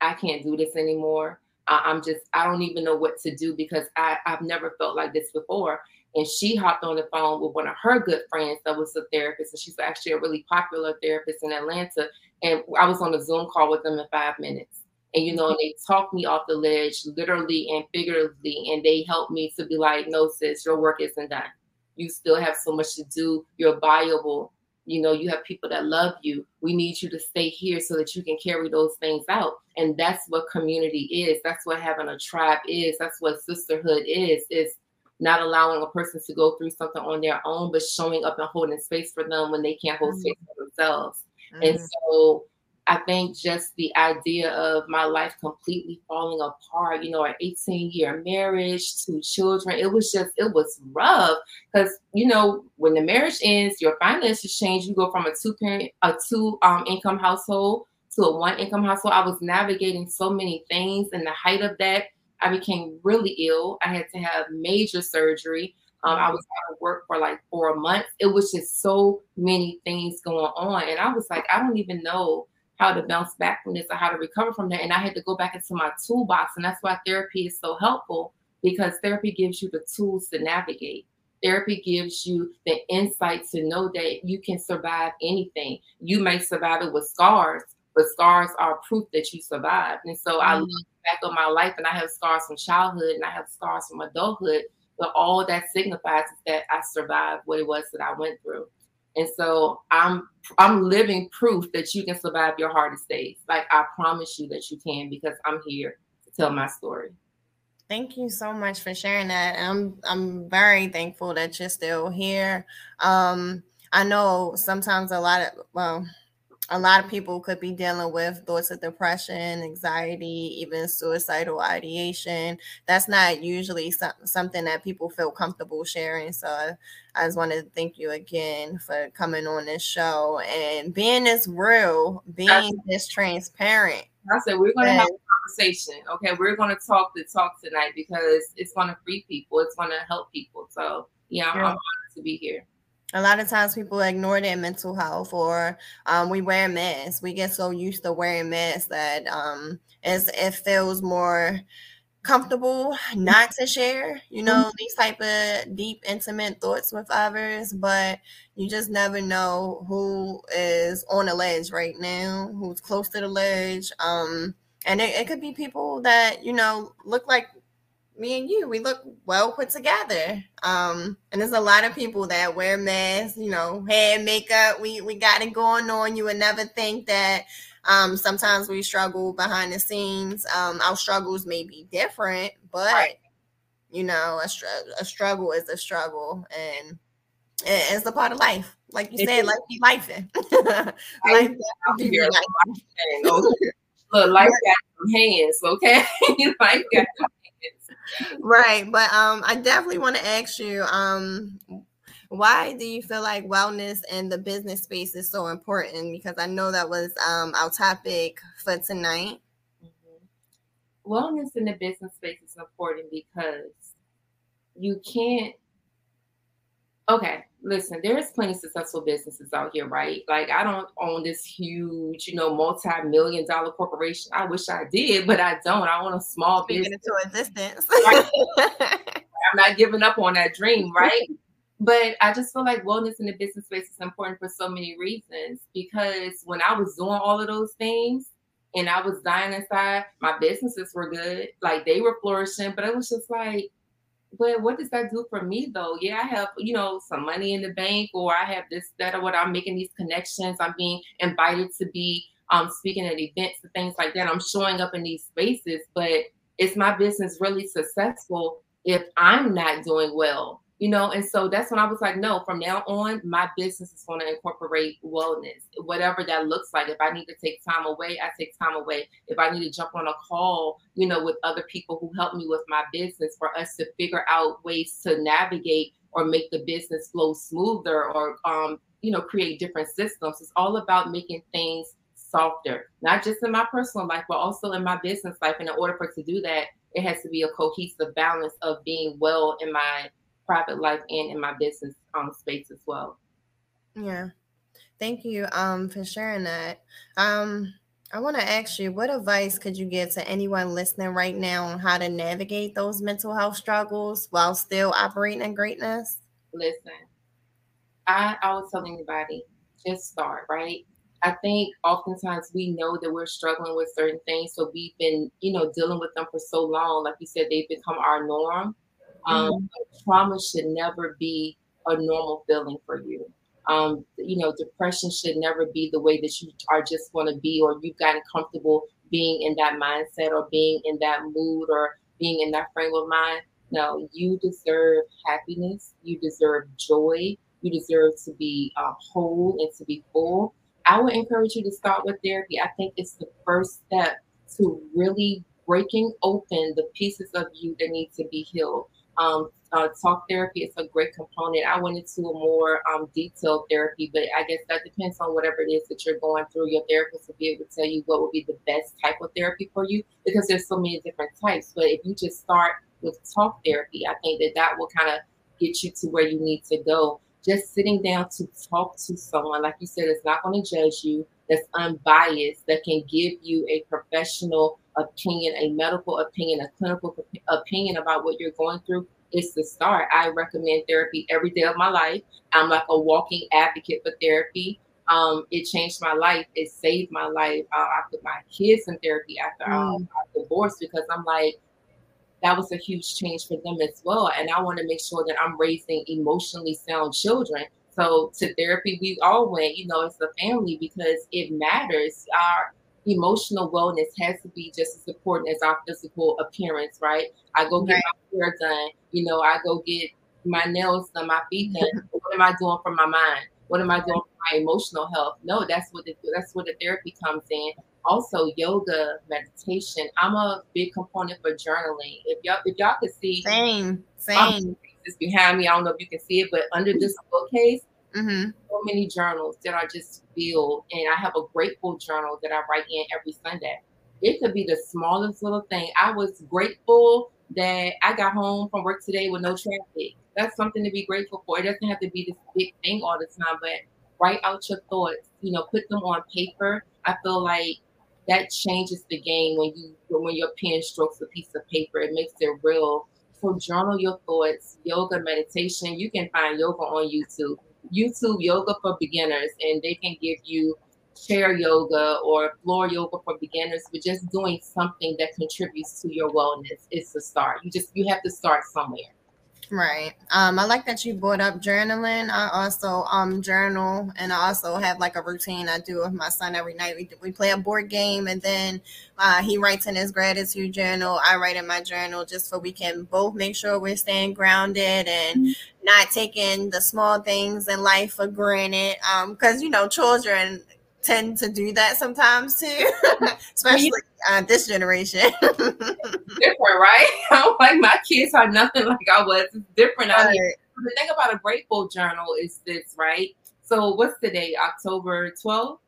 I can't do this anymore. I, am just, I don't even know what to do because I, I've never felt like this before. And she hopped on the phone with one of her good friends that was a therapist, and she's actually a really popular therapist in Atlanta. And I was on a Zoom call with them in five minutes. And you know, they talked me off the ledge, literally and figuratively, and they helped me to be like, "No, sis, your work isn't done. You still have so much to do. You're viable you know you have people that love you we need you to stay here so that you can carry those things out and that's what community is that's what having a tribe is that's what sisterhood is is not allowing a person to go through something on their own but showing up and holding space for them when they can't hold mm-hmm. space for themselves mm-hmm. and so I think just the idea of my life completely falling apart, you know, an 18 year marriage, two children, it was just, it was rough. Because, you know, when the marriage ends, your finances change. You go from a two parent, a two um, income household to a one income household. I was navigating so many things. And the height of that, I became really ill. I had to have major surgery. Um, I was out of work for like four months. It was just so many things going on. And I was like, I don't even know how to bounce back from this or how to recover from that. And I had to go back into my toolbox. And that's why therapy is so helpful because therapy gives you the tools to navigate. Therapy gives you the insight to know that you can survive anything. You may survive it with scars, but scars are proof that you survived. And so mm-hmm. I look back on my life and I have scars from childhood and I have scars from adulthood, but all that signifies is that I survived what it was that I went through. And so I'm I'm living proof that you can survive your hardest days. Like I promise you that you can because I'm here to tell my story. Thank you so much for sharing that. I'm I'm very thankful that you're still here. Um, I know sometimes a lot of well, a lot of people could be dealing with thoughts of depression, anxiety, even suicidal ideation. That's not usually something that people feel comfortable sharing. So I just wanted to thank you again for coming on this show and being this real, being this transparent. I said we're going to have a conversation. Okay, we're going to talk the talk tonight because it's going to free people. It's going to help people. So yeah, I'm honored to be here. A lot of times people ignore their mental health or um, we wear masks. We get so used to wearing masks that um, it feels more comfortable not to share you know mm-hmm. these type of deep intimate thoughts with others but you just never know who is on the ledge right now who's close to the ledge um and it, it could be people that you know look like me and you we look well put together. Um and there's a lot of people that wear masks you know hair makeup. We we got it going on. You would never think that um sometimes we struggle behind the scenes. Um our struggles may be different but right. you know a, str- a struggle is a struggle and it's a part of life. Like you said life be life. Life be life. Look, life got some hands, okay? life got. Right. But um I definitely want to ask you, um, why do you feel like wellness in the business space is so important? Because I know that was um our topic for tonight. Mm-hmm. Wellness in the business space is important because you can't okay listen, there's plenty of successful businesses out here, right? Like I don't own this huge, you know, multi-million dollar corporation. I wish I did, but I don't. I own a small business. into existence. Right? I'm not giving up on that dream, right? But I just feel like wellness in the business space is important for so many reasons. Because when I was doing all of those things and I was dying inside, my businesses were good. Like they were flourishing, but it was just like but what does that do for me though? Yeah, I have, you know, some money in the bank or I have this, that, or what I'm making these connections. I'm being invited to be um speaking at events and things like that. I'm showing up in these spaces, but is my business really successful if I'm not doing well? You know and so that's when i was like no from now on my business is going to incorporate wellness whatever that looks like. If i need to take time away i take time away. If i need to jump on a call you know with other people who help me with my business for us to figure out ways to navigate or make the business flow smoother or um, you know create different systems. It's all about making things softer not just in my personal life but also in my business life. And in order for it to do that it has to be a cohesive balance of being well in my private life and in my business um, space as well. Yeah. Thank you um, for sharing that. Um, I want to ask you, what advice could you give to anyone listening right now on how to navigate those mental health struggles while still operating in greatness? Listen, I always tell anybody, just start, right? I think oftentimes we know that we're struggling with certain things. So we've been, you know, dealing with them for so long. Like you said, they've become our norm. Um, mm-hmm. Trauma should never be a normal feeling for you. Um, you know, depression should never be the way that you are just going to be, or you've gotten comfortable being in that mindset, or being in that mood, or being in that frame of mind. No, you deserve happiness. You deserve joy. You deserve to be uh, whole and to be full. I would encourage you to start with therapy. I think it's the first step to really breaking open the pieces of you that need to be healed. Um, uh, talk therapy is a great component. I went into a more um, detailed therapy, but I guess that depends on whatever it is that you're going through. Your therapist will be able to tell you what would be the best type of therapy for you because there's so many different types. But if you just start with talk therapy, I think that that will kind of get you to where you need to go. Just sitting down to talk to someone, like you said, it's not going to judge you, that's unbiased, that can give you a professional opinion, a medical opinion, a clinical opinion about what you're going through it's the start. I recommend therapy every day of my life. I'm like a walking advocate for therapy. Um, it changed my life. It saved my life. Uh, I put my kids in therapy after um, mm. I divorced because I'm like, that was a huge change for them as well. And I want to make sure that I'm raising emotionally sound children. So to therapy, we all went, you know, as a family because it matters. Our emotional wellness has to be just as important as our physical appearance, right? I go get right. my hair done, you know, I go get my nails done, my feet done. what am I doing for my mind? What am I doing for my emotional health? No, that's what the, that's where the therapy comes in. Also, yoga, meditation. I'm a big component for journaling. If y'all if y'all could see, same, same. This behind me, I don't know if you can see it, but under this bookcase, mm-hmm. so many journals that I just filled, and I have a grateful journal that I write in every Sunday. It could be the smallest little thing. I was grateful that I got home from work today with no traffic that's something to be grateful for. It doesn't have to be this big thing all the time, but write out your thoughts. You know, put them on paper. I feel like that changes the game when you when your pen strokes a piece of paper. It makes it real. So journal your thoughts, yoga, meditation. You can find yoga on YouTube. YouTube yoga for beginners, and they can give you chair yoga or floor yoga for beginners, but just doing something that contributes to your wellness is the start. You just you have to start somewhere. Right. Um, I like that you brought up journaling. I also um journal, and I also have like a routine I do with my son every night. We we play a board game, and then uh, he writes in his gratitude journal. I write in my journal, just so we can both make sure we're staying grounded and mm-hmm. not taking the small things in life for granted. Um, because you know, children tend to do that sometimes too, especially uh, this generation. different, right? I'm like my kids are nothing like I was. It's different out here. The thing about a grateful journal is this, right? So what's today? October 12th?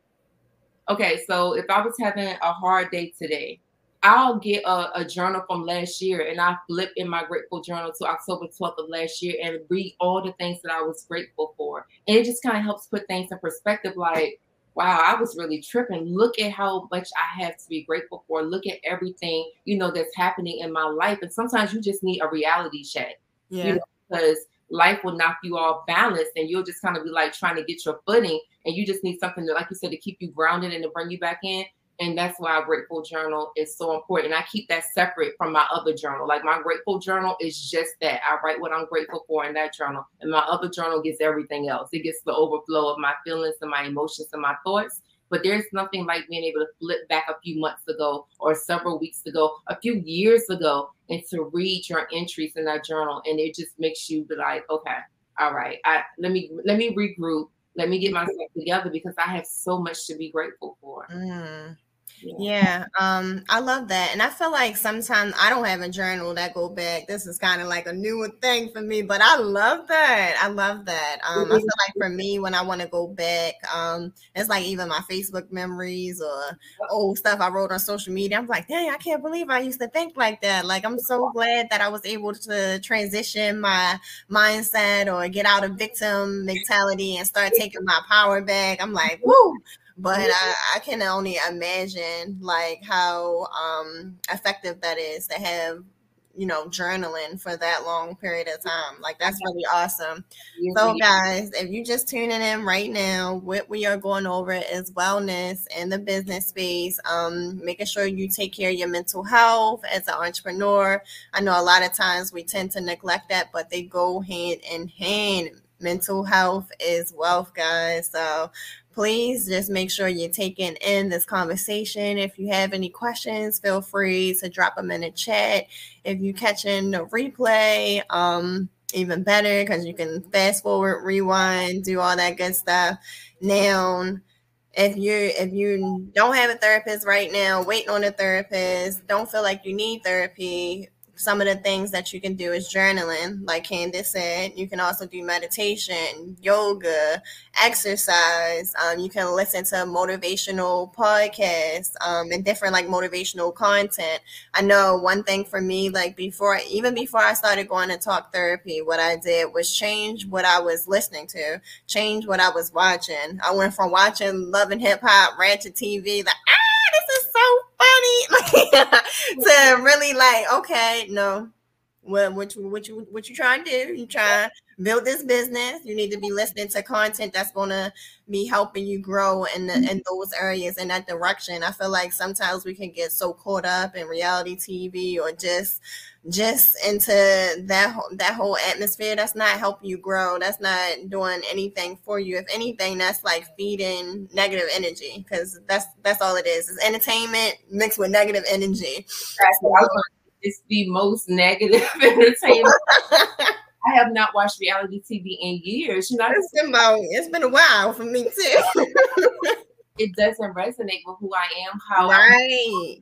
Okay, so if I was having a hard day today, I'll get a, a, journal from last year and I flip in my grateful journal to October 12th of last year and read all the things that I was grateful for. And it just kind of helps put things in perspective like, wow, I was really tripping. Look at how much I have to be grateful for. Look at everything, you know, that's happening in my life. And sometimes you just need a reality check. Yeah. You know, because life will knock you off balance and you'll just kind of be like trying to get your footing and you just need something to, like you said, to keep you grounded and to bring you back in. And that's why grateful journal is so important. I keep that separate from my other journal. Like my grateful journal is just that. I write what I'm grateful for in that journal. And my other journal gets everything else. It gets the overflow of my feelings and my emotions and my thoughts. But there's nothing like being able to flip back a few months ago or several weeks ago, a few years ago, and to read your entries in that journal. And it just makes you be like, okay, all right, I let me let me regroup. Let me get myself together because I have so much to be grateful for. Mm. Yeah. um, I love that. And I feel like sometimes I don't have a journal that go back. This is kind of like a newer thing for me, but I love that. I love that. Um, I feel like for me, when I want to go back, um, it's like even my Facebook memories or old stuff I wrote on social media. I'm like, dang, I can't believe I used to think like that. Like, I'm so glad that I was able to transition my mindset or get out of victim mentality and start taking my power back. I'm like, woo, but I, I, can only imagine like how um effective that is to have you know journaling for that long period of time. Like that's really awesome. So guys if you're just tuning in right now what we are going over is wellness in the business space um making sure you take care of your mental health as an entrepreneur. I know a lot of times we tend to neglect that but they go hand in hand. Mental health is wealth guys. So please just make sure you're taking in this conversation. If you have any questions, feel free to drop them in the chat. If you catch in the replay, um, even better because you can fast forward, rewind, do all that good stuff. Now, if you if you don't have a therapist right now, waiting on a therapist, don't feel like you need therapy, some of the things that you can do is journaling, like Candace said. You can also do meditation, yoga, exercise. Um, you can listen to motivational podcasts um, and different like motivational content. I know one thing for me, like before, even before I started going to talk therapy, what I did was change what I was listening to, change what I was watching. I went from watching Love and Hip Hop, Ratchet TV, like ah is so funny to really like, okay, no, what what you what you what you trying to do. You try to build this business. You need to be listening to content that's gonna be helping you grow in the, in those areas in that direction. I feel like sometimes we can get so caught up in reality TV or just just into that that whole atmosphere that's not helping you grow that's not doing anything for you if anything that's like feeding negative energy because that's that's all it is it's entertainment mixed with negative energy it's the most negative entertainment I have not watched reality TV in years. You know, it's been about it's been a while for me too. it doesn't resonate with who I am, how right. I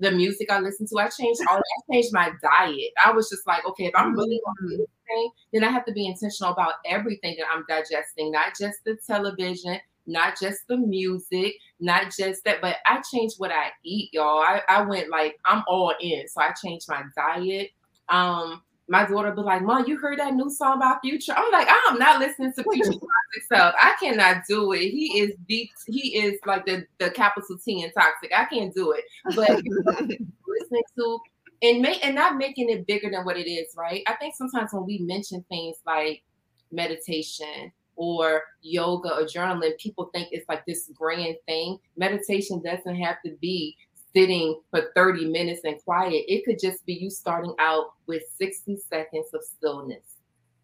the music I listen to. I changed all I changed my diet. I was just like, okay, if I'm really gonna do this thing, then I have to be intentional about everything that I'm digesting, not just the television, not just the music, not just that, but I changed what I eat, y'all. I, I went like I'm all in. So I changed my diet. Um, my daughter be like, Mom, you heard that new song by Future? I'm like, I'm not listening to Future toxic. I cannot do it. He is deep, he is like the, the capital T and toxic. I can't do it. But listening to and make and not making it bigger than what it is, right? I think sometimes when we mention things like meditation or yoga or journaling, people think it's like this grand thing. Meditation doesn't have to be sitting for 30 minutes and quiet. It could just be you starting out with 60 seconds of stillness.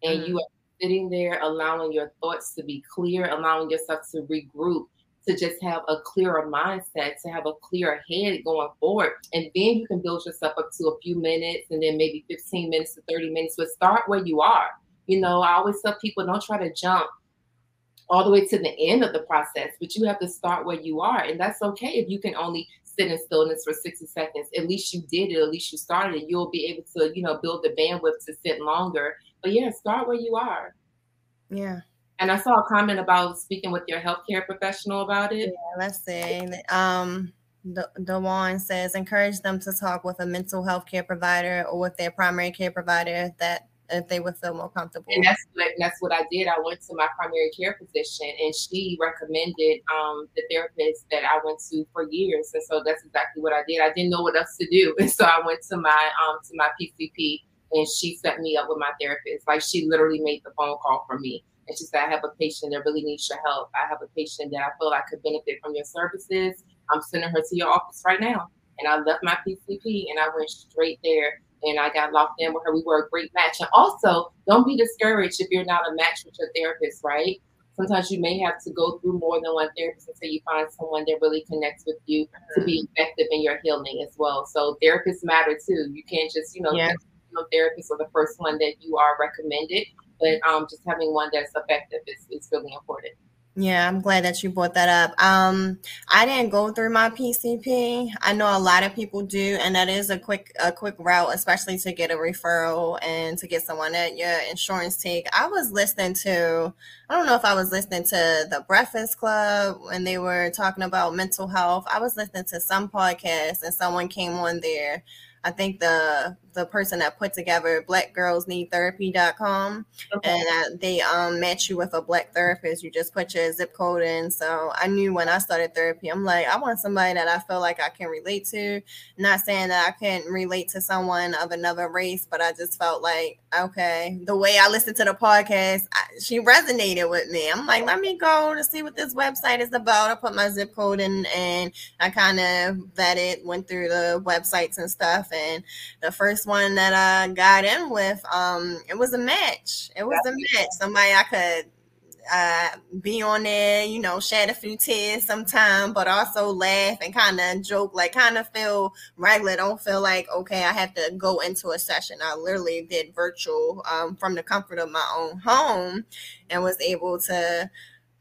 And mm. you are sitting there allowing your thoughts to be clear, allowing yourself to regroup, to just have a clearer mindset, to have a clearer head going forward. And then you can build yourself up to a few minutes and then maybe 15 minutes to 30 minutes, but start where you are. You know, I always tell people don't try to jump all the way to the end of the process, but you have to start where you are. And that's okay if you can only sit in stillness for 60 seconds. At least you did it, at least you started it. You'll be able to, you know, build the bandwidth to sit longer. But yeah, start where you are. Yeah. And I saw a comment about speaking with your healthcare professional about it. Yeah, let's see. Um, the one says encourage them to talk with a mental health care provider or with their primary care provider that if they would feel more comfortable. And that's what that's what I did. I went to my primary care physician, and she recommended um, the therapist that I went to for years. And so that's exactly what I did. I didn't know what else to do, and so I went to my um, to my PCP, and she set me up with my therapist. Like she literally made the phone call for me. And she said, I have a patient that really needs your help. I have a patient that I feel I could benefit from your services. I'm sending her to your office right now. And I left my PCP and I went straight there and I got locked in with her. We were a great match. And also, don't be discouraged if you're not a match with your therapist, right? Sometimes you may have to go through more than one therapist until you find someone that really connects with you to be effective in your healing as well. So therapists matter too. You can't just, you know, yeah. therapist or the first one that you are recommended, but um, just having one that's effective is, is really important. Yeah, I'm glad that you brought that up. Um, I didn't go through my PCP. I know a lot of people do, and that is a quick a quick route, especially to get a referral and to get someone at your insurance take. I was listening to, I don't know if I was listening to the Breakfast Club when they were talking about mental health. I was listening to some podcast, and someone came on there I think the the person that put together blackgirlsneedtherapy.com okay. and uh, they um match you with a black therapist. You just put your zip code in. So I knew when I started therapy, I'm like, I want somebody that I feel like I can relate to. Not saying that I can't relate to someone of another race, but I just felt like, okay, the way I listened to the podcast, I, she resonated with me. I'm like, let me go to see what this website is about. I put my zip code in and I kind of vetted, went through the websites and stuff and the first one that I got in with, um, it was a match. It was That's a match. Somebody I could uh, be on there, you know, shed a few tears sometime, but also laugh and kind of joke, like kind of feel regular. Don't feel like, okay, I have to go into a session. I literally did virtual um, from the comfort of my own home and was able to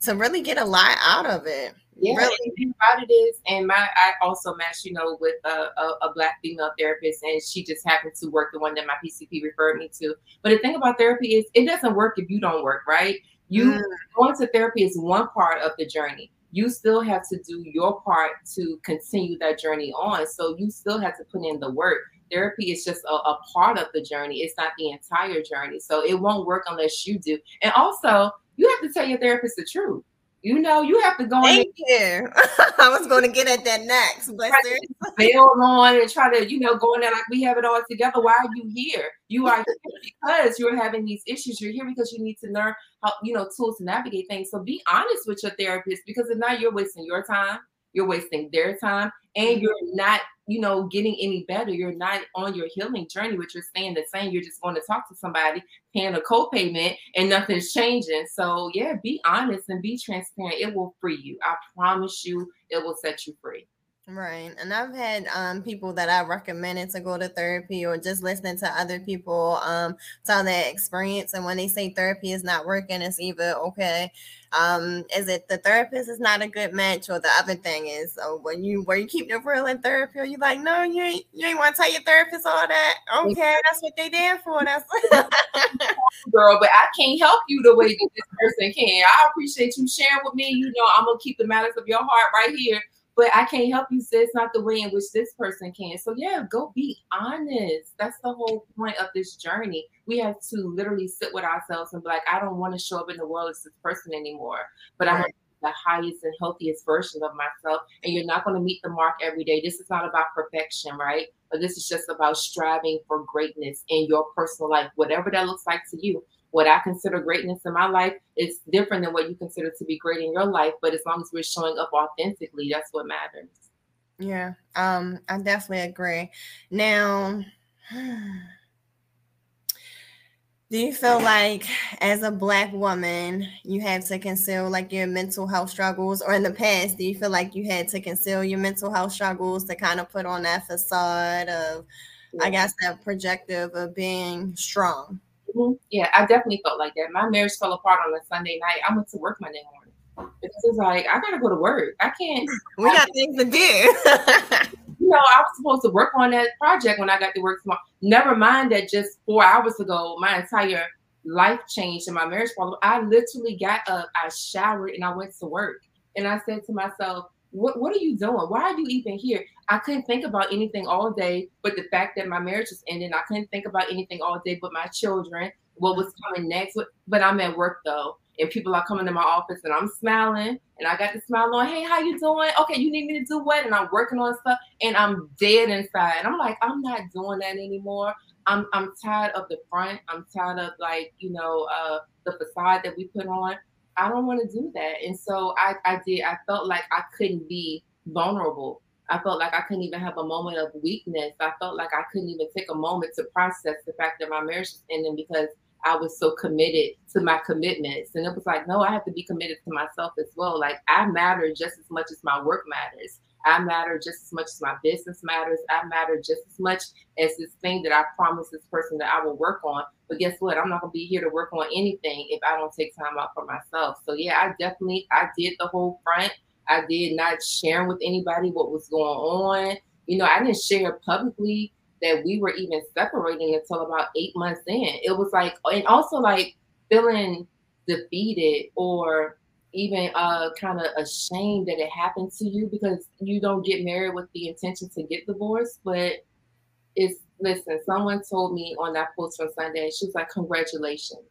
to really get a lot out of it. Yeah, really. it is, and my I also matched, you know, with a, a, a, black female therapist, and she just happened to work the one that my PCP referred me to. But the thing about therapy is, it doesn't work if you don't work, right? You mm. going to therapy is one part of the journey. You still have to do your part to continue that journey on. So you still have to put in the work. Therapy is just a, a part of the journey. It's not the entire journey. So it won't work unless you do. And also, you have to tell your therapist the truth You know, you have to go Thank you. I was going to get at that next, but bail on and try to, you know, go in there like we have it all together. Why are you here? You are here because you're having these issues. You're here because you need to learn how, you know, tools to navigate things. So be honest with your therapist because if not, you're wasting your time, you're wasting their time, and mm-hmm. you're not you know, getting any better. You're not on your healing journey, but you're staying the same. You're just going to talk to somebody, paying a co-payment, and nothing's changing. So yeah, be honest and be transparent. It will free you. I promise you, it will set you free. Right. And I've had um, people that I recommended to go to therapy or just listening to other people um, tell their experience. And when they say therapy is not working, it's either okay, um, is it the therapist is not a good match, or the other thing is so when you where you keep the real in therapy, you like, no, you ain't you ain't want to tell your therapist all that. Okay, that's what they there for. That's girl, but I can't help you the way that this person can. I appreciate you sharing with me. You know, I'm gonna keep the matters of your heart right here but I can't help you say it's not the way in which this person can. So yeah, go be honest. That's the whole point of this journey. We have to literally sit with ourselves and be like, I don't want to show up in the world as this person anymore, but right. I want the highest and healthiest version of myself. And you're not going to meet the mark every day. This is not about perfection, right? But this is just about striving for greatness in your personal life, whatever that looks like to you what I consider greatness in my life is different than what you consider to be great in your life. But as long as we're showing up authentically, that's what matters. Yeah, um, I definitely agree. Now, do you feel like as a black woman, you have to conceal like your mental health struggles, or in the past, do you feel like you had to conceal your mental health struggles to kind of put on that facade of, yeah. I guess, that projective of being strong? Mm-hmm. Yeah, I definitely felt like that. My marriage fell apart on a Sunday night. I went to work Monday morning because it's like I gotta go to work. I can't. We got things to do. you know, I was supposed to work on that project when I got to work tomorrow. Never mind that just four hours ago, my entire life changed and my marriage problem. I literally got up, I showered, and I went to work. And I said to myself, what, what are you doing? Why are you even here? I couldn't think about anything all day but the fact that my marriage was ending. I couldn't think about anything all day but my children, what was coming next. But I'm at work though, and people are coming to my office and I'm smiling and I got the smile on. Hey, how you doing? Okay, you need me to do what? And I'm working on stuff and I'm dead inside. And I'm like, I'm not doing that anymore. I'm I'm tired of the front. I'm tired of like, you know, uh the facade that we put on. I don't want to do that. And so I, I did, I felt like I couldn't be vulnerable. I felt like I couldn't even have a moment of weakness. I felt like I couldn't even take a moment to process the fact that my marriage was ending because I was so committed to my commitments. And it was like, no, I have to be committed to myself as well. Like I matter just as much as my work matters. I matter just as much as my business matters. I matter just as much as this thing that I promised this person that I will work on. But guess what? I'm not gonna be here to work on anything if I don't take time out for myself. So yeah, I definitely I did the whole front. I did not share with anybody what was going on. You know, I didn't share publicly that we were even separating until about eight months in. It was like, and also like feeling defeated or even uh, kind of ashamed that it happened to you because you don't get married with the intention to get divorced. But it's listen, someone told me on that post on Sunday, she was like, Congratulations.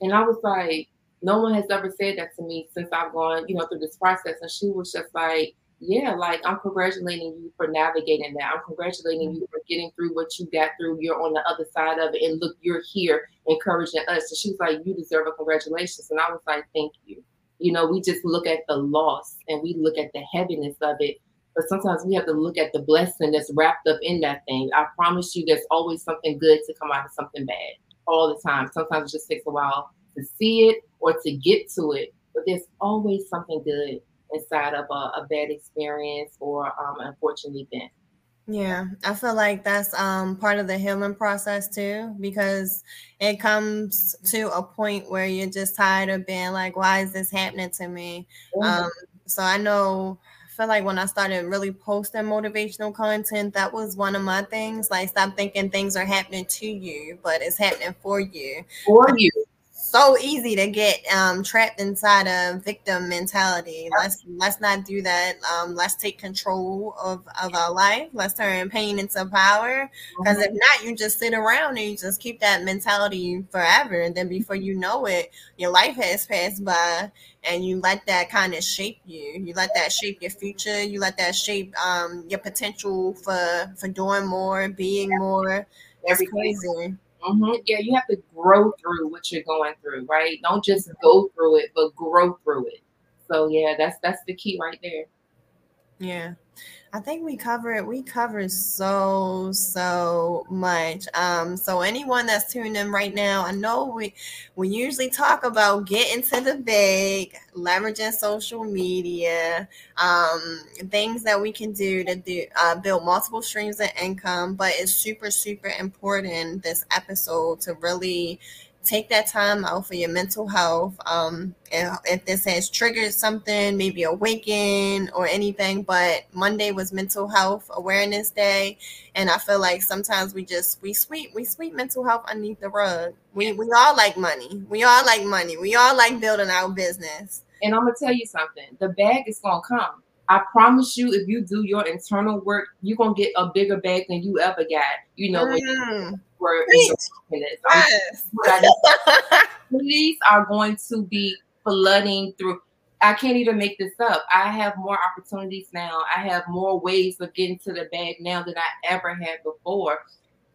And I was like, No one has ever said that to me since I've gone, you know, through this process. And she was just like, yeah, like I'm congratulating you for navigating that. I'm congratulating you for getting through what you got through. You're on the other side of it. And look, you're here encouraging us. So she was like, You deserve a congratulations. And I was like, Thank you. You know, we just look at the loss and we look at the heaviness of it. But sometimes we have to look at the blessing that's wrapped up in that thing. I promise you, there's always something good to come out of something bad all the time. Sometimes it just takes a while to see it or to get to it, but there's always something good inside of a, a bad experience or um, unfortunate event. Yeah, I feel like that's um, part of the healing process too, because it comes to a point where you're just tired of being like, why is this happening to me? Mm-hmm. Um, so I know, I feel like when I started really posting motivational content, that was one of my things. Like, stop thinking things are happening to you, but it's happening for you. For you so easy to get um, trapped inside a victim mentality. Let's let's not do that. Um, let's take control of, of our life. Let's turn pain into power. Because mm-hmm. if not, you just sit around and you just keep that mentality forever. And then before you know it, your life has passed by, and you let that kind of shape you. You let that shape your future. You let that shape um, your potential for for doing more, being more. It's crazy. Mm-hmm. Yeah, you have to grow through what you're going through, right? Don't just go through it, but grow through it. So yeah, that's that's the key right there. Yeah. I think we covered we covered so so much. Um, so anyone that's tuning in right now, I know we we usually talk about getting to the big, leveraging social media, um, things that we can do to do uh, build multiple streams of income. But it's super super important this episode to really take that time out for your mental health. Um, if this has triggered something, maybe awaken or anything. But Monday was Mental Health Awareness Day, and I feel like sometimes we just we sweep we sweep mental health underneath the rug. We we all like money. We all like money. We all like building our business. And I'm gonna tell you something. The bag is gonna come. I promise you, if you do your internal work, you're gonna get a bigger bag than you ever got. You know, mm were yes. These are going to be flooding through. I can't even make this up. I have more opportunities now. I have more ways of getting to the bag now than I ever had before.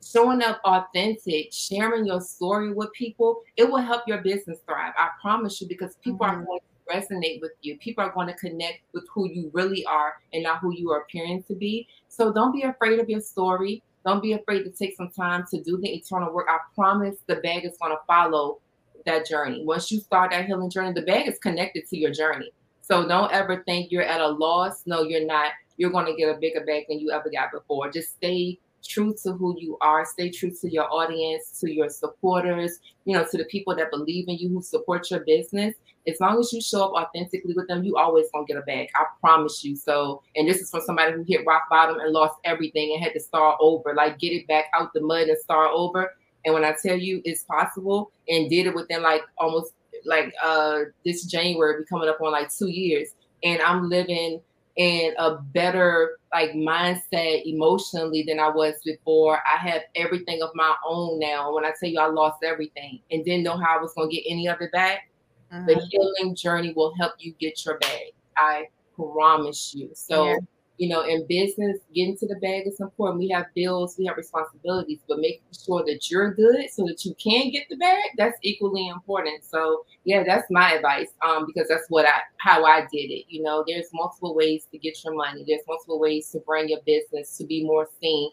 Showing up authentic, sharing your story with people, it will help your business thrive. I promise you, because people mm-hmm. are going to resonate with you. People are going to connect with who you really are and not who you are appearing to be. So don't be afraid of your story. Don't be afraid to take some time to do the eternal work. I promise the bag is going to follow that journey. Once you start that healing journey, the bag is connected to your journey. So don't ever think you're at a loss. No, you're not. You're going to get a bigger bag than you ever got before. Just stay true to who you are. Stay true to your audience, to your supporters, you know, to the people that believe in you, who support your business. As long as you show up authentically with them, you always gonna get a bag. I promise you. So, and this is from somebody who hit rock bottom and lost everything and had to start over, like get it back out the mud and start over. And when I tell you it's possible and did it within like almost like uh this January, be coming up on like two years. And I'm living in a better like mindset emotionally than I was before. I have everything of my own now. When I tell you I lost everything and didn't know how I was gonna get any of it back, mm-hmm. the healing journey will help you get your bag. I promise you. So yeah you know, in business, getting to the bag is important. We have bills, we have responsibilities, but making sure that you're good so that you can get the bag, that's equally important. So yeah, that's my advice. Um, because that's what I how I did it. You know, there's multiple ways to get your money, there's multiple ways to bring your business to be more seen.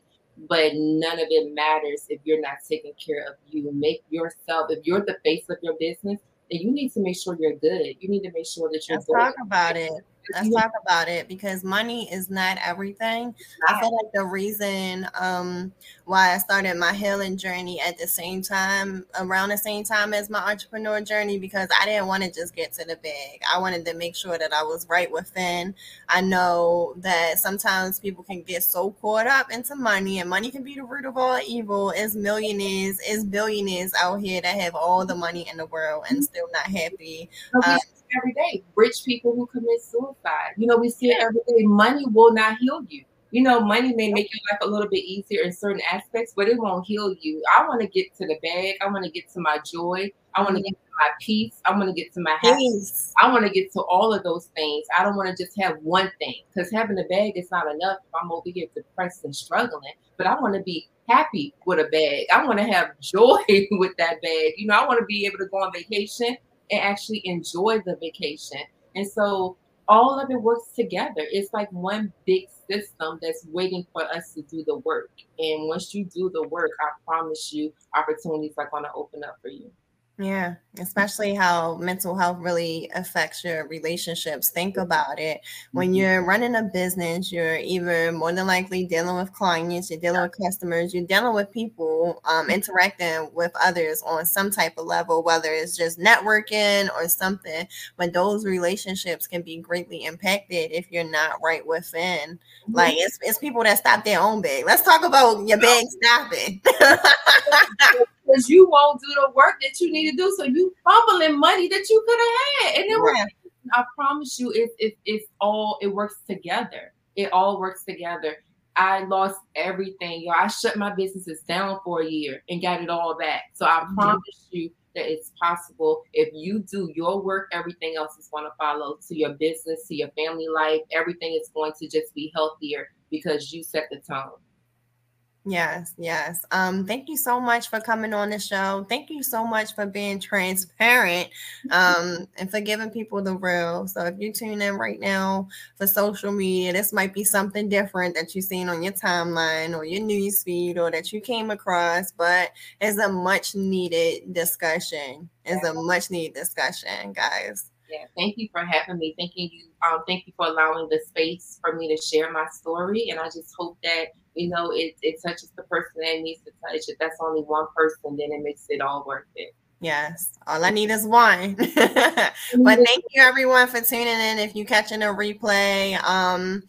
But none of it matters if you're not taking care of you. Make yourself, if you're the face of your business, then you need to make sure you're good. You need to make sure that you're Let's good. talk about it. Let's talk about it because money is not everything. I feel like the reason um, why I started my healing journey at the same time, around the same time as my entrepreneur journey, because I didn't want to just get to the bag. I wanted to make sure that I was right within. I know that sometimes people can get so caught up into money, and money can be the root of all evil. Is millionaires, is billionaires out here that have all the money in the world and still not happy. Um, every day. Rich people who commit suicide. You know, we see it every day. Money will not heal you. You know, money may make your life a little bit easier in certain aspects, but it won't heal you. I want to get to the bag. I want to get to my joy. I want to get to my peace. I want to get to my happiness. I want to get to all of those things. I don't want to just have one thing because having a bag is not enough if I'm over here depressed and struggling. But I want to be happy with a bag. I want to have joy with that bag. You know, I want to be able to go on vacation and actually enjoy the vacation. And so all of it works together. It's like one big system that's waiting for us to do the work. And once you do the work, I promise you, opportunities are going to open up for you. Yeah, especially how mental health really affects your relationships. Think about it. When mm-hmm. you're running a business, you're either more than likely dealing with clients, you're dealing with customers, you're dealing with people um, interacting with others on some type of level, whether it's just networking or something. But those relationships can be greatly impacted if you're not right within. Mm-hmm. Like it's, it's people that stop their own bag. Let's talk about your bag stopping. Because you won't do the work that you need to do. So you fumbling money that you could have had. And it yeah. was, I promise you, it, it, it's all, it works together. It all works together I lost everything. Yo, I shut my businesses down for a year and got it all back. So I mm-hmm. promise you that it's possible. If you do your work, everything else is going to follow to your business, to your family life. Everything is going to just be healthier because you set the tone. Yes, yes. Um, thank you so much for coming on the show. Thank you so much for being transparent um, and for giving people the real. So if you tune in right now for social media, this might be something different that you've seen on your timeline or your news feed or that you came across, but it's a much needed discussion. It's a much needed discussion, guys. Yeah, thank you for having me. Thank you, um, thank you for allowing the space for me to share my story. And I just hope that you know, it, it touches the person that needs to touch. If that's only one person, then it makes it all worth it. Yes, all I need is one. but thank you everyone for tuning in. If you catching a replay, um,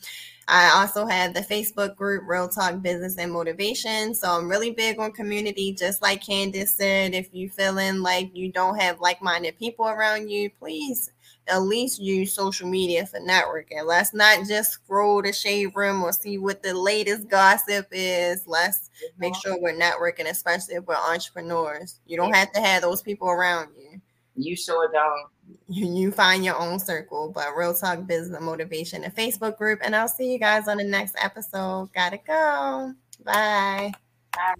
I also have the Facebook group REEL Talk Business and Motivation. So I'm really big on community, just like Candace said. If you feeling like you don't have like-minded people around you, please at least use social media for networking. Let's not just scroll the shade room or see what the latest gossip is. Let's make uh-huh. sure we're networking, especially if we're entrepreneurs. You don't have to have those people around you. You sure don't. You, you find your own circle, but REEL Talk Business Motivation, a Facebook group. And I'll see you guys on the next episode. Gotta go. Bye. Bye.